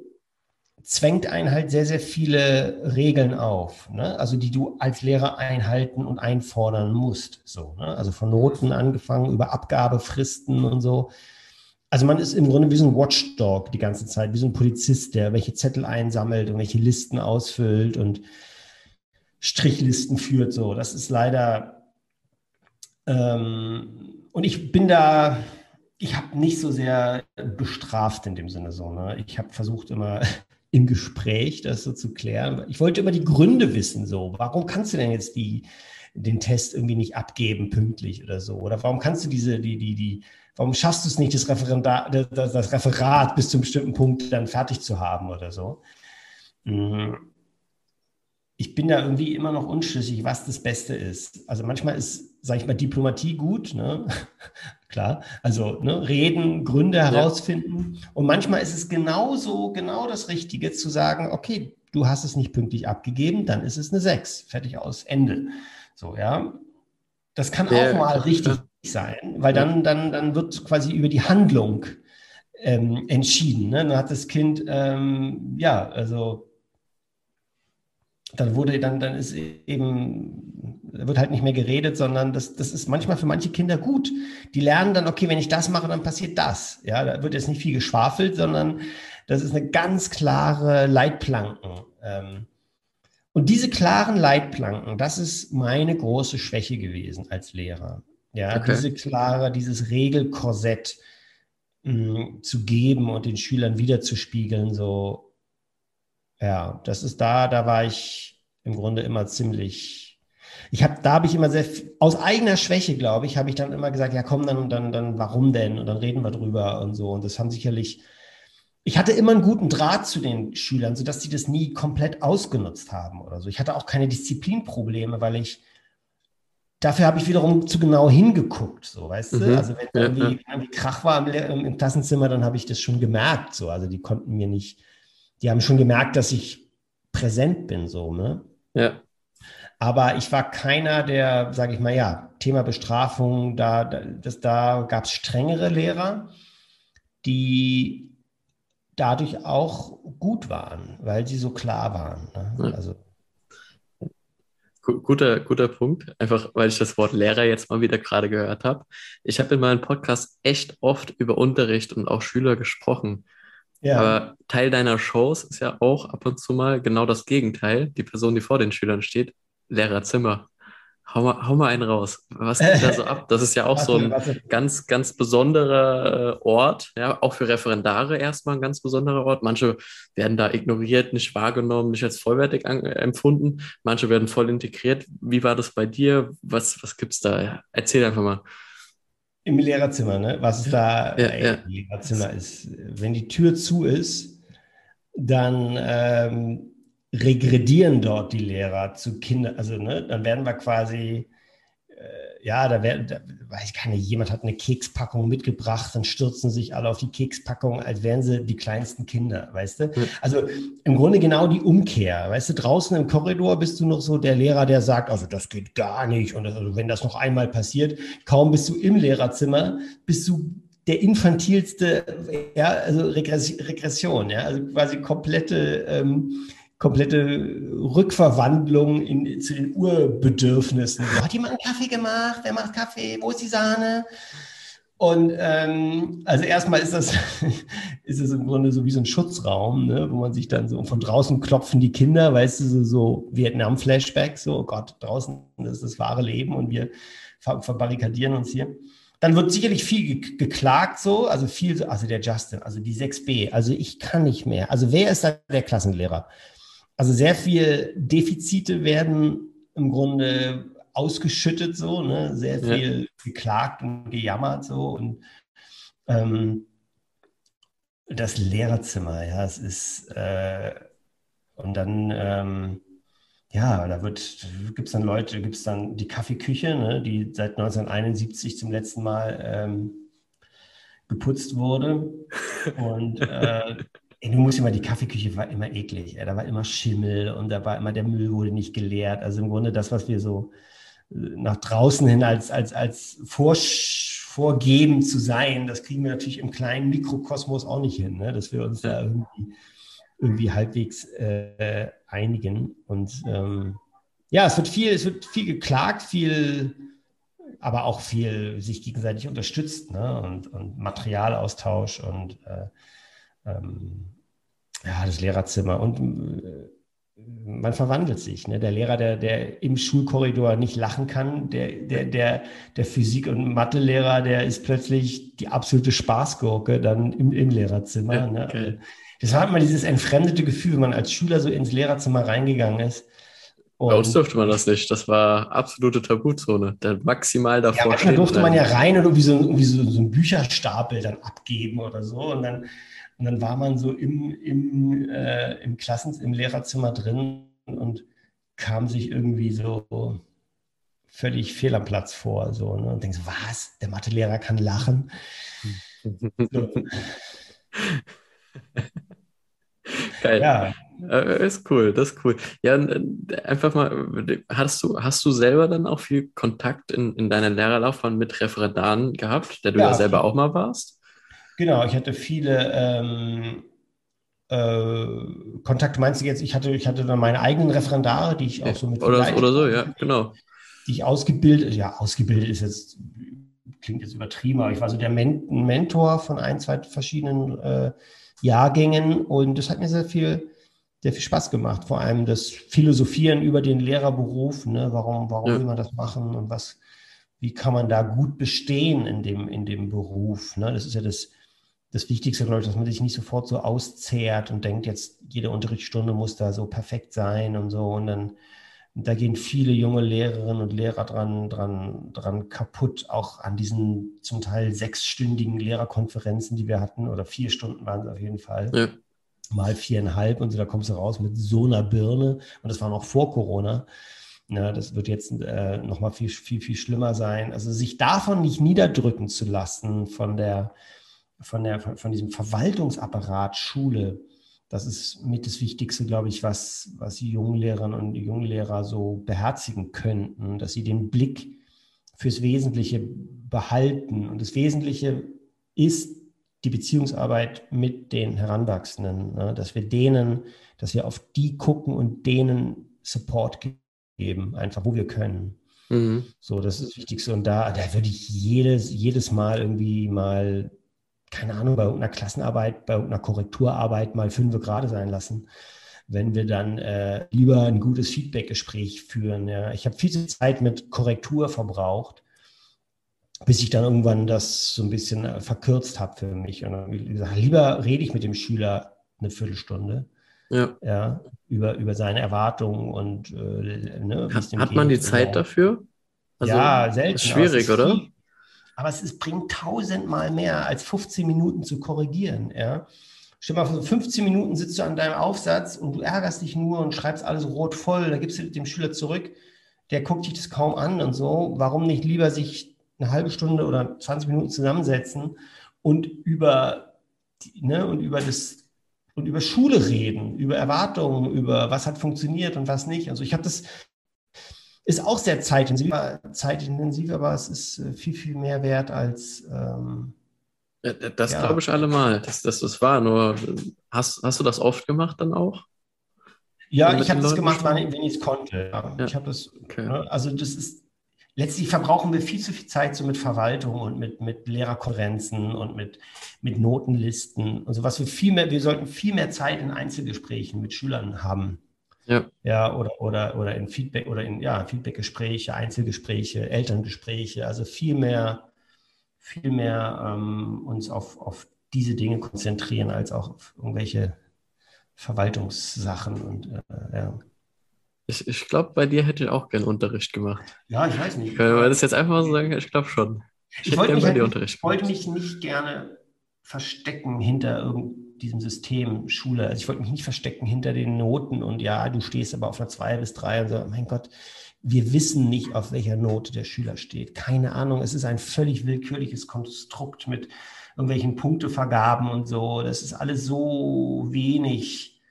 zwängt einen halt sehr, sehr viele Regeln auf, ne? also die du als Lehrer einhalten und einfordern musst. So, ne? Also von Noten angefangen über Abgabefristen und so. Also man ist im Grunde wie so ein Watchdog die ganze Zeit, wie so ein Polizist, der welche Zettel einsammelt und welche Listen ausfüllt und Strichlisten führt. So, das ist leider ähm, und ich bin da, ich habe nicht so sehr bestraft in dem Sinne so. Ne? Ich habe versucht immer im Gespräch das so zu klären. Ich wollte immer die Gründe wissen, so. Warum kannst du denn jetzt die, den Test irgendwie nicht abgeben pünktlich oder so? Oder warum kannst du diese, die, die, die, warum schaffst du es nicht, das, Referendar, das, das Referat bis zu einem bestimmten Punkt dann fertig zu haben oder so? Mhm ich bin da irgendwie immer noch unschlüssig, was das Beste ist. Also manchmal ist, sage ich mal, Diplomatie gut, ne? klar. Also ne, reden, Gründe ja. herausfinden. Und manchmal ist es genauso, genau das Richtige zu sagen, okay, du hast es nicht pünktlich abgegeben, dann ist es eine 6. Fertig aus, Ende. So, ja. Das kann ja. auch mal richtig sein, weil dann, dann, dann wird quasi über die Handlung ähm, entschieden. Ne? Dann hat das Kind, ähm, ja, also dann wurde dann, dann ist eben, wird halt nicht mehr geredet, sondern das, das ist manchmal für manche Kinder gut. Die lernen dann, okay, wenn ich das mache, dann passiert das. Ja, da wird jetzt nicht viel geschwafelt, sondern das ist eine ganz klare Leitplanken. Ähm, und diese klaren Leitplanken, das ist meine große Schwäche gewesen als Lehrer. Ja, okay. diese klare, dieses Regelkorsett mh, mm, zu geben und den Schülern wiederzuspiegeln, so ja, das ist da, da war ich im Grunde immer ziemlich. Ich habe, da habe ich immer sehr, aus eigener Schwäche, glaube ich, habe ich dann immer gesagt, ja komm, dann, dann, dann, warum denn? Und dann reden wir drüber und so. Und das haben sicherlich, ich hatte immer einen guten Draht zu den Schülern, sodass die das nie komplett ausgenutzt haben oder so. Ich hatte auch keine Disziplinprobleme, weil ich, dafür habe ich wiederum zu genau hingeguckt, so, weißt mhm. du? Also wenn irgendwie, ja. irgendwie Krach war im, im Klassenzimmer, dann habe ich das schon gemerkt, so. Also die konnten mir nicht, die haben schon gemerkt, dass ich präsent bin, so, ne? Ja. Aber ich war keiner, der, sage ich mal, ja, Thema Bestrafung, da, das, da gab es strengere Lehrer, die dadurch auch gut waren, weil sie so klar waren. Ne? Ja. Also. Guter, guter Punkt, einfach weil ich das Wort Lehrer jetzt mal wieder gerade gehört habe. Ich habe in meinem Podcast echt oft über Unterricht und auch Schüler gesprochen. Ja. Aber Teil deiner Shows ist ja auch ab und zu mal genau das Gegenteil. Die Person, die vor den Schülern steht, Lehrerzimmer. Hau mal, hau mal einen raus. Was geht da so ab? Das ist ja auch so ein ganz, ganz besonderer äh, Ort, ja, auch für Referendare erstmal ein ganz besonderer Ort. Manche werden da ignoriert, nicht wahrgenommen, nicht als vollwertig an, empfunden. Manche werden voll integriert. Wie war das bei dir? Was, was es da? Erzähl einfach mal. Im Lehrerzimmer, ne? Was ist da ja, ey, ja. im Lehrerzimmer ist? Wenn die Tür zu ist, dann ähm, regredieren dort die Lehrer zu Kindern, also ne, dann werden wir quasi, äh, ja, da werden, da, weiß ich keine, jemand hat eine Kekspackung mitgebracht, dann stürzen sich alle auf die Kekspackung, als wären sie die kleinsten Kinder, weißt du? Also im Grunde genau die Umkehr, weißt du, draußen im Korridor bist du noch so der Lehrer, der sagt, also das geht gar nicht und also, wenn das noch einmal passiert, kaum bist du im Lehrerzimmer, bist du der infantilste, ja, also Regression, ja, also quasi komplette ähm, komplette Rückverwandlung in, zu den Urbedürfnissen. Hat jemand einen Kaffee gemacht? Wer macht Kaffee? Wo ist die Sahne? Und ähm, also erstmal ist das, ist es im Grunde so wie so ein Schutzraum, ne, wo man sich dann so von draußen klopfen die Kinder, weißt du, so, so Vietnam-Flashback, so oh Gott, draußen ist das wahre Leben und wir ver verbarrikadieren uns hier. Dann wird sicherlich viel ge geklagt, so, also viel, also der Justin, also die 6b, also ich kann nicht mehr. Also wer ist da der Klassenlehrer? Also sehr viel Defizite werden im Grunde ausgeschüttet, so, ne? sehr viel ja. geklagt und gejammert, so und ähm, das Lehrerzimmer, ja, es ist äh, und dann ähm, ja, da wird gibt es dann Leute, gibt es dann die Kaffeeküche, ne, die seit 1971 zum letzten Mal ähm, geputzt wurde und äh, du musst immer, die Kaffeeküche war immer eklig. Da war immer Schimmel und da war immer, der Müll wurde nicht geleert. Also im Grunde das, was wir so äh, nach draußen hin als, als, als Vorsch Vorgeben zu sein, das kriegen wir natürlich im kleinen Mikrokosmos auch nicht hin, ne? dass wir uns da irgendwie, irgendwie halbwegs äh, einigen. Und ähm, ja, es wird viel, es wird viel geklagt, viel, aber auch viel sich gegenseitig unterstützt ne? und, und Materialaustausch und äh, ähm, ja, das Lehrerzimmer. Und äh, man verwandelt sich. Ne? Der Lehrer, der, der im Schulkorridor nicht lachen kann, der, der, der, der Physik- und Mathelehrer, der ist plötzlich die absolute Spaßgurke dann im, im Lehrerzimmer. Ne? okay. Das war immer dieses entfremdete Gefühl, wenn man als Schüler so ins Lehrerzimmer reingegangen ist. Bei uns durfte man das nicht. Das war absolute Tabuzone. Der maximal davor. Ja, da durfte man ja rein und irgendwie so, irgendwie so, so einen Bücherstapel dann abgeben oder so. Und dann und dann war man so im, im, äh, im Klassens-, im Lehrerzimmer drin und kam sich irgendwie so völlig fehl am Platz vor. So, ne? Und denkst, was? Der Mathelehrer kann lachen. so. Geil. Ja. Äh, ist cool, das ist cool. Ja, einfach mal, hast du, hast du selber dann auch viel Kontakt in, in deiner Lehrerlaufbahn mit Referendaren gehabt, der du ja, ja selber auch mal warst? Genau, ich hatte viele ähm, äh, Kontakte. Meinst du jetzt, ich hatte, ich hatte dann meine eigenen Referendare, die ich auch so mit. Oder, oder so, ja, genau. Die ich ausgebildet, ja, ausgebildet ist jetzt, klingt jetzt übertrieben, aber ich war so der Men Mentor von ein, zwei verschiedenen äh, Jahrgängen und das hat mir sehr viel, sehr viel Spaß gemacht. Vor allem das Philosophieren über den Lehrerberuf, ne? warum, warum ja. will man das machen und was, wie kann man da gut bestehen in dem, in dem Beruf. Ne? Das ist ja das, das Wichtigste, glaube ich, dass man sich nicht sofort so auszehrt und denkt, jetzt jede Unterrichtsstunde muss da so perfekt sein und so. Und dann da gehen viele junge Lehrerinnen und Lehrer dran, dran, dran kaputt, auch an diesen zum Teil sechsstündigen Lehrerkonferenzen, die wir hatten, oder vier Stunden waren es auf jeden Fall. Ja. Mal viereinhalb und so, da kommst du raus mit so einer Birne. Und das war noch vor Corona. Ja, das wird jetzt äh, nochmal viel, viel, viel schlimmer sein. Also sich davon nicht niederdrücken zu lassen, von der, von der, von, diesem Verwaltungsapparat Schule, das ist mit das Wichtigste, glaube ich, was, was die Junglehrerinnen und Junglehrer so beherzigen könnten, dass sie den Blick fürs Wesentliche behalten. Und das Wesentliche ist die Beziehungsarbeit mit den Heranwachsenden, ne? dass wir denen, dass wir auf die gucken und denen Support geben, einfach wo wir können. Mhm. So, das ist das Wichtigste. Und da, da würde ich jedes, jedes Mal irgendwie mal keine Ahnung, bei irgendeiner Klassenarbeit, bei irgendeiner Korrekturarbeit mal fünf Grad sein lassen, wenn wir dann äh, lieber ein gutes Feedback-Gespräch führen. Ja. Ich habe viel Zeit mit Korrektur verbraucht, bis ich dann irgendwann das so ein bisschen äh, verkürzt habe für mich. Und dann gesagt, lieber rede ich mit dem Schüler eine Viertelstunde. Ja. ja über, über seine Erwartungen und äh, ne, hat, hat man die Zeit dafür? Also, ja, selten. Ist schwierig, oder? Aber es ist, bringt tausendmal mehr als 15 Minuten zu korrigieren. Ja? Stell mal vor, 15 Minuten sitzt du an deinem Aufsatz und du ärgerst dich nur und schreibst alles rot voll. Da gibst du dem Schüler zurück, der guckt dich das kaum an und so. Warum nicht lieber sich eine halbe Stunde oder 20 Minuten zusammensetzen und über, ne, und über das und über Schule reden, über Erwartungen, über was hat funktioniert und was nicht. Also ich habe das ist auch sehr zeitintensiv, zeitintensiv, aber es ist äh, viel, viel mehr wert als. Ähm, das ja. glaube ich allemal. Das, das, das war nur. Hast, hast du das oft gemacht dann auch? Ja, ich habe das gemacht, wenn ich es konnte. Ja. Ja. Ich habe das. Okay. Ne, also, das ist. Letztlich verbrauchen wir viel zu viel Zeit so mit Verwaltung und mit, mit Lehrerkonferenzen und mit, mit Notenlisten und so was wir viel mehr, wir sollten viel mehr Zeit in Einzelgesprächen mit Schülern haben. Ja. Ja, oder, oder, oder in Feedback oder in ja, Feedbackgespräche, Einzelgespräche, Elterngespräche, also viel mehr, viel mehr ähm, uns auf, auf diese Dinge konzentrieren, als auch auf irgendwelche Verwaltungssachen und äh, ja. Ich, ich glaube, bei dir hätte ich auch gern Unterricht gemacht. Ja, ich weiß nicht. Können wir das jetzt einfach mal so sagen? Ich glaube schon. Ich, ich wollte mich, halt, wollte mich nicht gerne verstecken hinter irgendeinem diesem System Schule. Also ich wollte mich nicht verstecken hinter den Noten und ja, du stehst aber auf einer 2 bis 3 und so, mein Gott, wir wissen nicht, auf welcher Note der Schüler steht. Keine Ahnung. Es ist ein völlig willkürliches Konstrukt mit irgendwelchen Punktevergaben und so. Das ist alles so wenig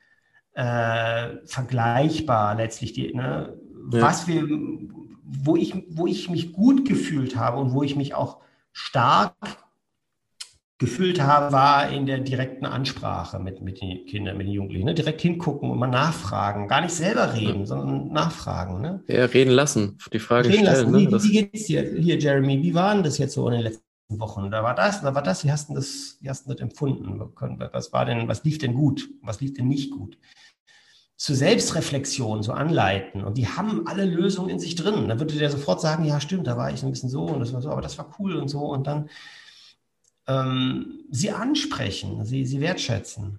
äh, vergleichbar letztlich. Die, ne? ja. Was wir, wo ich, wo ich mich gut gefühlt habe und wo ich mich auch stark gefühlt habe, war in der direkten Ansprache mit, mit den Kindern, mit den Jugendlichen. Ne? Direkt hingucken und mal nachfragen. Gar nicht selber reden, ja. sondern nachfragen. Ne? Ja, reden lassen, die Frage reden stellen. Lassen. Ne? Wie, wie geht's dir hier, Jeremy? Wie war denn das jetzt so in den letzten Wochen? Da war das, da war das. Wie hast du das, wie hast du das empfunden? Was war denn, was lief denn gut? Was lief denn nicht gut? zur Selbstreflexion so anleiten. Und die haben alle Lösungen in sich drin. Dann würde der sofort sagen, ja, stimmt, da war ich ein bisschen so und das war so, aber das war cool und so. Und dann ähm, sie ansprechen, sie, sie wertschätzen.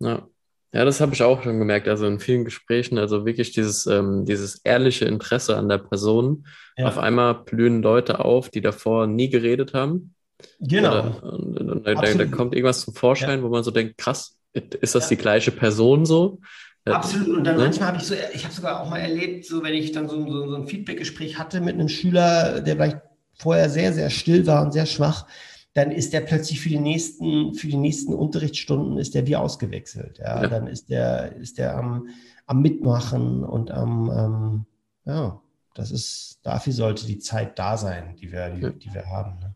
Ja. Ja, das habe ich auch schon gemerkt, also in vielen Gesprächen, also wirklich dieses, ähm, dieses ehrliche Interesse an der Person. Ja. Auf einmal blühen Leute auf, die davor nie geredet haben. Genau. Oder, und, und da, da, kommt irgendwas zum Vorschein, ja. wo man so denkt, krass, ist das ja. die gleiche Person so? Absolut. Und dann ne? manchmal habe ich so, ich habe sogar auch mal erlebt, so wenn ich dann so, so, so ein Feedbackgespräch hatte mit einem Schüler, der vielleicht vorher sehr, sehr still war und sehr schwach, dann ist der plötzlich für die nächsten, für die nächsten Unterrichtsstunden ist der wie ausgewechselt. Ja, ja. dann ist der, ist der am, am Mitmachen und am, ähm, ja, das ist, dafür sollte die Zeit da sein, die wir, die, die wir haben. Ne?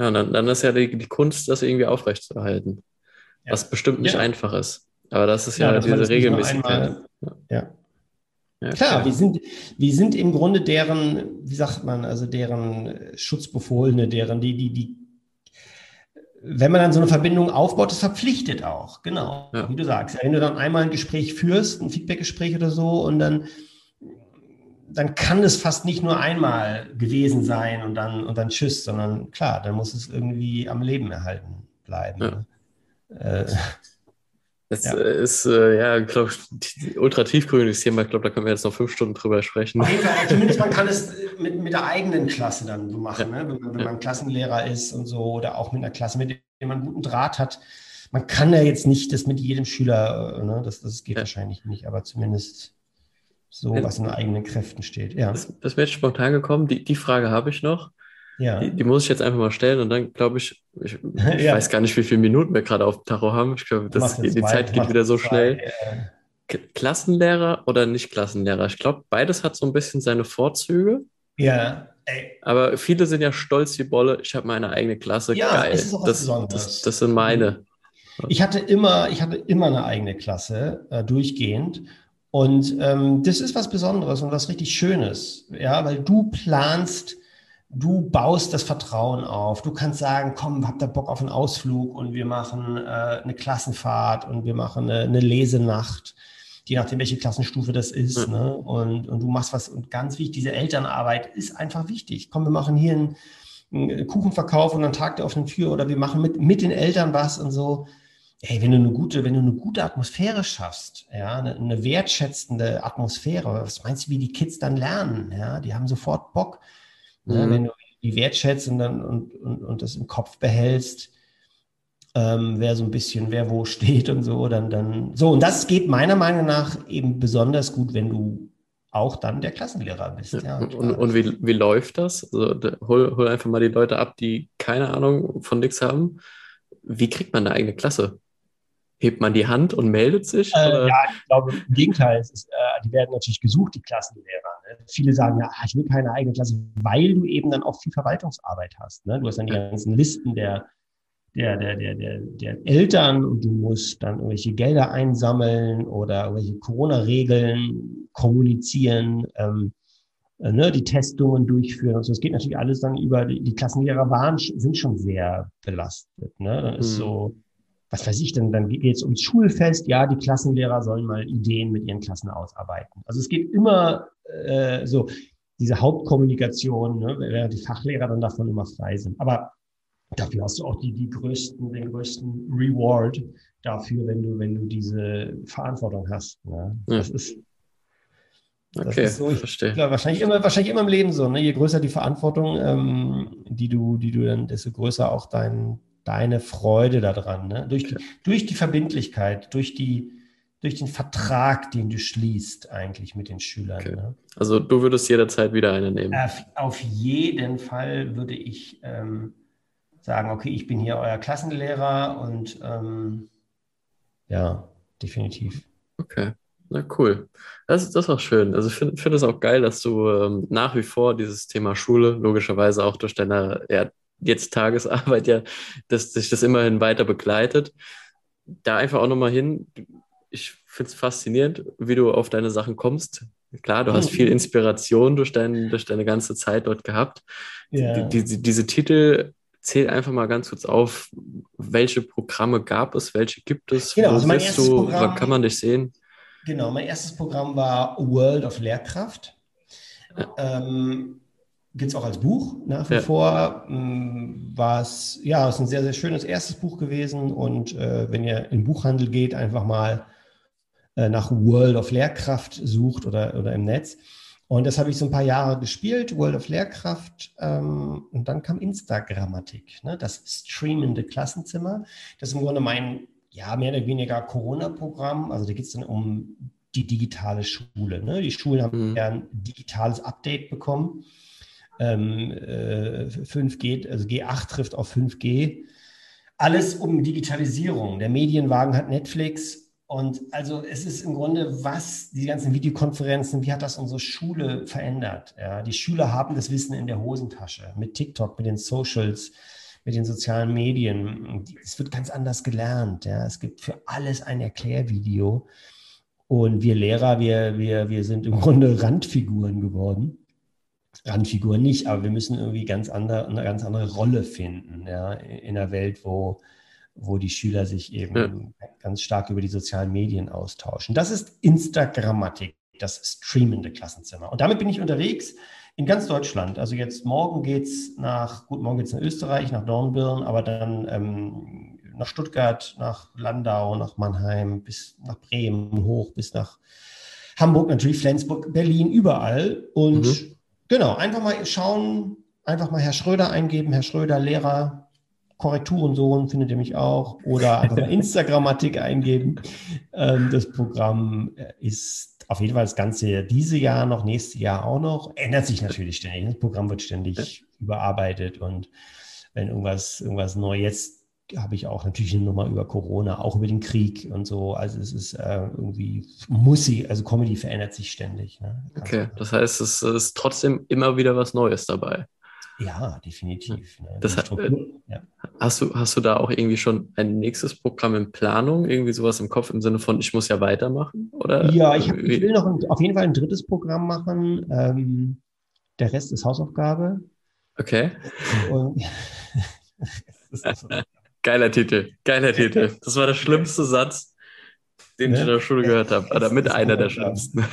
Ja, dann, dann ist ja die, die Kunst, das irgendwie aufrechtzuerhalten. Ja. Was bestimmt nicht einfach ist. Aber das ist ja, ja diese Regelmäßigkeit. ja. Ja, klar, klar, wir sind, wir sind im Grunde deren, wie sagt man, also deren Schutzbefohlene, deren, die, die, die wenn man dann so eine Verbindung aufbaut, das verpflichtet auch, genau, ja. wie du sagst. Wenn du dann einmal ein Gespräch führst, ein Feedbackgespräch oder so, und dann, dann kann es fast nicht nur einmal gewesen sein und dann, und dann tschüss, sondern klar, dann muss es irgendwie am Leben erhalten bleiben. Ja. Ne? Äh, Es ja. Ist, äh, ja, glaube ich, ultra tiefgründiges Thema. Ich glaube, da können wir jetzt noch fünf Stunden drüber sprechen. Auf jeden Fall, zumindest man kann es mit, mit der eigenen Klasse dann so machen, ja. ne? wenn, wenn ja. man Klassenlehrer ist und so oder auch mit einer Klasse, mit der man einen guten Draht hat. Man kann ja jetzt nicht das mit jedem Schüler, äh, ne? das, das geht wahrscheinlich nicht, aber zumindest so, was in eigenen Kräften steht. Ja. Das, das wäre jetzt spontan gekommen. Die, die Frage habe ich noch. Ja. Die, die, muss ich jetzt einfach mal stellen und dann glaube ich, ich, ich ja. weiß gar nicht, wie viele Minuten wir gerade auf dem Tacho haben. Ich glaube, die zwei, Zeit geht wieder so zwei, schnell. Äh, Klassenlehrer oder nicht Klassenlehrer? Ich glaube, beides hat so ein bisschen seine Vorzüge. Ja. Ey. Aber viele sind ja stolz wie Bolle. Ich habe meine eigene Klasse. Ja, Geil. Das, das, das, das, sind meine. Ich hatte immer, ich hatte immer eine eigene Klasse, äh, durchgehend. Und ähm, das ist was Besonderes und was richtig Schönes, ja, weil du planst du baust das Vertrauen auf. Du kannst sagen, komm, habt ihr Bock auf einen Ausflug und wir machen äh, eine Klassenfahrt und wir machen eine, eine, Lesenacht, je nachdem, welche Klassenstufe das ist. Mhm. Ne? Und, und du machst was. Und ganz wichtig, diese Elternarbeit ist einfach wichtig. Komm, wir machen hier einen, einen Kuchenverkauf und einen Tag der offenen Tür oder wir machen mit, mit den Eltern was und so. Hey, wenn du eine gute, wenn du eine gute Atmosphäre schaffst, ja, eine, eine wertschätzende Atmosphäre, was meinst du, wie die Kids dann lernen? Ja, die haben sofort Bock Ne? Mhm. Wenn du die wertschätzt und, dann, und, und, und das im Kopf behältst, ähm, wer so ein bisschen, wer wo steht und so, dann, dann so. Und das geht meiner Meinung nach eben besonders gut, wenn du auch dann der Klassenlehrer bist. Ja, und, und wie, wie läuft das? Also, hol, hol einfach mal die Leute ab, die keine Ahnung von nichts haben. Wie kriegt man eine eigene Klasse? Hebt man die Hand und meldet sich? Äh, ja, ich glaube, im Gegenteil. Ist, äh, die werden natürlich gesucht, die Klassenlehrer. Viele sagen ja, ich will keine eigene Klasse, weil du eben dann auch viel Verwaltungsarbeit hast. Ne? Du hast dann die ganzen Listen der, der, der, der, der, der Eltern und du musst dann irgendwelche Gelder einsammeln oder irgendwelche Corona-Regeln kommunizieren. Ähm, äh, ne, die Testungen durchführen. Also es geht natürlich alles dann über die, die Klassenlehrer waren sind schon sehr belastet. Ne? Dann ist mhm. so was weiß ich denn, dann geht es ums Schulfest, ja, die Klassenlehrer sollen mal Ideen mit ihren Klassen ausarbeiten. Also es geht immer äh, so, diese Hauptkommunikation, ne, während die Fachlehrer dann davon immer frei sind. Aber dafür hast du auch die, die größten, den größten Reward dafür, wenn du, wenn du diese Verantwortung hast. Ne? Das ja. ist das okay, ist so, ich verstehe. Glaub, wahrscheinlich immer, wahrscheinlich immer im Leben so. Ne? Je größer die Verantwortung, ähm, die du, die du dann, desto größer auch dein, deine Freude daran, ne? durch, die, durch die Verbindlichkeit, durch, die, durch den Vertrag, den du schließt eigentlich mit den Schülern. Okay. Ne? Also du würdest jederzeit wieder eine nehmen? Auf, auf jeden Fall würde ich ähm, sagen, okay, ich bin hier euer Klassenlehrer und ähm, ja, definitiv. Okay. Na cool. Das, das ist auch schön. Also ich finde find es auch geil, dass du ähm, nach wie vor dieses Thema Schule, logischerweise auch durch deine ja, jetzt Tagesarbeit ja, dass sich das immerhin weiter begleitet. Da einfach auch nochmal hin. Ich finde es faszinierend, wie du auf deine Sachen kommst. Klar, du hast viel Inspiration durch, dein, durch deine ganze Zeit dort gehabt. Ja. Die, die, diese Titel zähl einfach mal ganz kurz auf, welche Programme gab es, welche gibt es, genau, also mein erstes du, Programm, kann man dich sehen? Genau, mein erstes Programm war World of Lehrkraft. Ja. Ähm, Gibt es auch als Buch nach wie ja. vor. Hm, war es, ja, es ist ein sehr, sehr schönes erstes Buch gewesen. Und äh, wenn ihr in den Buchhandel geht, einfach mal äh, nach World of Lehrkraft sucht oder, oder im Netz. Und das habe ich so ein paar Jahre gespielt, World of Lehrkraft. Ähm, und dann kam Instagrammatik, ne? das streamende Klassenzimmer. Das ist im Grunde mein, ja, mehr oder weniger Corona-Programm. Also da geht es dann um die digitale Schule. Ne? Die Schulen haben mhm. ja ein digitales Update bekommen ähm, äh, 5G, also G8 trifft auf 5G. Alles um Digitalisierung. Der Medienwagen hat Netflix. Und also es ist im Grunde, was die ganzen Videokonferenzen, wie hat das unsere Schule verändert? Ja, die Schüler haben das Wissen in der Hosentasche mit TikTok, mit den Socials, mit den sozialen Medien. Es wird ganz anders gelernt. Ja. Es gibt für alles ein Erklärvideo. Und wir Lehrer, wir, wir, wir sind im Grunde Randfiguren geworden. Randfigur nicht, aber wir müssen irgendwie ganz andere, eine ganz andere Rolle finden ja, in einer Welt, wo, wo die Schüler sich eben ja. ganz stark über die sozialen Medien austauschen. Das ist Instagrammatik, das streamende Klassenzimmer. Und damit bin ich unterwegs in ganz Deutschland. Also jetzt morgen geht es nach, gut, morgen geht es nach Österreich, nach Dornbirn, aber dann ähm, nach Stuttgart, nach Landau, nach Mannheim, bis nach Bremen hoch, bis nach Hamburg, natürlich Flensburg, Berlin, überall. Und mhm. Genau, einfach mal schauen, einfach mal Herr Schröder eingeben, Herr Schröder, Lehrer, Korrekturensohn findet ihr mich auch. Oder einfach mal Instagrammatik eingeben. Ähm, das Programm ist auf jeden Fall das ganze diese Jahr noch, nächste Jahr auch noch. Ändert sich natürlich ständig. Das Programm wird ständig überarbeitet und wenn irgendwas, irgendwas neu jetzt habe ich auch natürlich eine Nummer über Corona, auch über den Krieg und so. Also es ist äh, irgendwie muss sie, also Comedy verändert sich ständig. Ne? Okay, das heißt, es ist trotzdem immer wieder was Neues dabei. Ja, definitiv. Ne? Das hat, äh, ja. hast, du, hast du da auch irgendwie schon ein nächstes Programm in Planung, irgendwie sowas im Kopf im Sinne von, ich muss ja weitermachen? Oder? Ja, ich, hab, ich will noch ein, auf jeden Fall ein drittes Programm machen. Ähm, der Rest ist Hausaufgabe. Okay. Und, geiler Titel, geiler Titel. Das war der schlimmste Satz, den ja? ich in der Schule gehört habe. Oder mit einer der schlimmsten.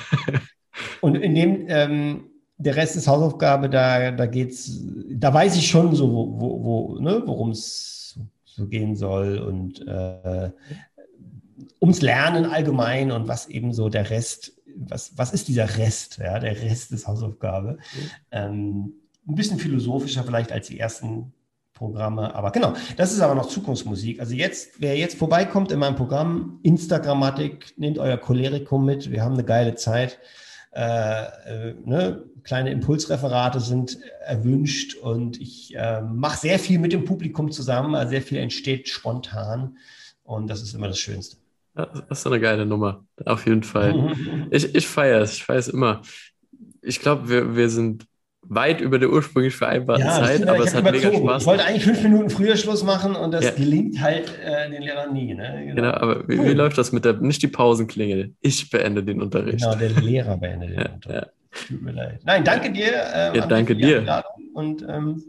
Und in dem ähm, der Rest ist Hausaufgabe, da, da geht's, da weiß ich schon so, wo, wo, ne, worum es so gehen soll und äh, ums Lernen allgemein und was eben so der Rest, was, was ist dieser Rest, ja, der Rest ist Hausaufgabe. Ähm, ein bisschen philosophischer vielleicht als die ersten Programme, aber genau, das ist aber noch Zukunftsmusik. Also jetzt, wer jetzt vorbeikommt in meinem Programm, Instagrammatik, nehmt euer Cholerikum mit, wir haben eine geile Zeit. Äh, äh, ne, kleine Impulsreferate sind erwünscht und ich äh, mache sehr viel mit dem Publikum zusammen, also sehr viel entsteht spontan und das ist immer das Schönste. Das ist eine geile Nummer, auf jeden Fall. ich ich feiere es, ich feiere es immer. Ich glaube, wir, wir sind weit über der ursprünglich vereinbarten ja, Zeit, aber es hat überzogen. mega Spaß. Ich wollte eigentlich fünf Minuten früher Schluss machen und das ja. gelingt halt äh, den Lehrern nie. Ne? Genau. genau. aber wie, wie, läuft das mit der, nicht die Pausenklingel, ich beende den Unterricht. Genau, der Lehrer beendet den Unterricht. Tut mir leid. Nein, danke dir. Äh, ja, danke dir. Und ähm,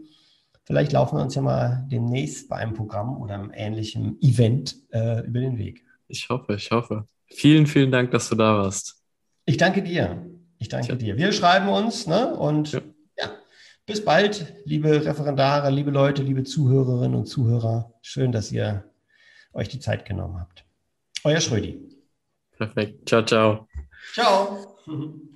vielleicht laufen wir uns ja mal demnächst bei einem Programm oder einem ähnlichen Event äh, über den Weg. Ich hoffe, ich hoffe. Vielen, vielen Dank, dass du da warst. Ich danke dir. Ich danke ja. dir. Wir schreiben uns ne? und ja. ja. Bis bald, liebe Referendare, liebe Leute, liebe Zuhörerinnen und Zuhörer. Schön, dass ihr euch die Zeit genommen habt. Euer Schrödi. Perfekt. Ciao, ciao. Ciao.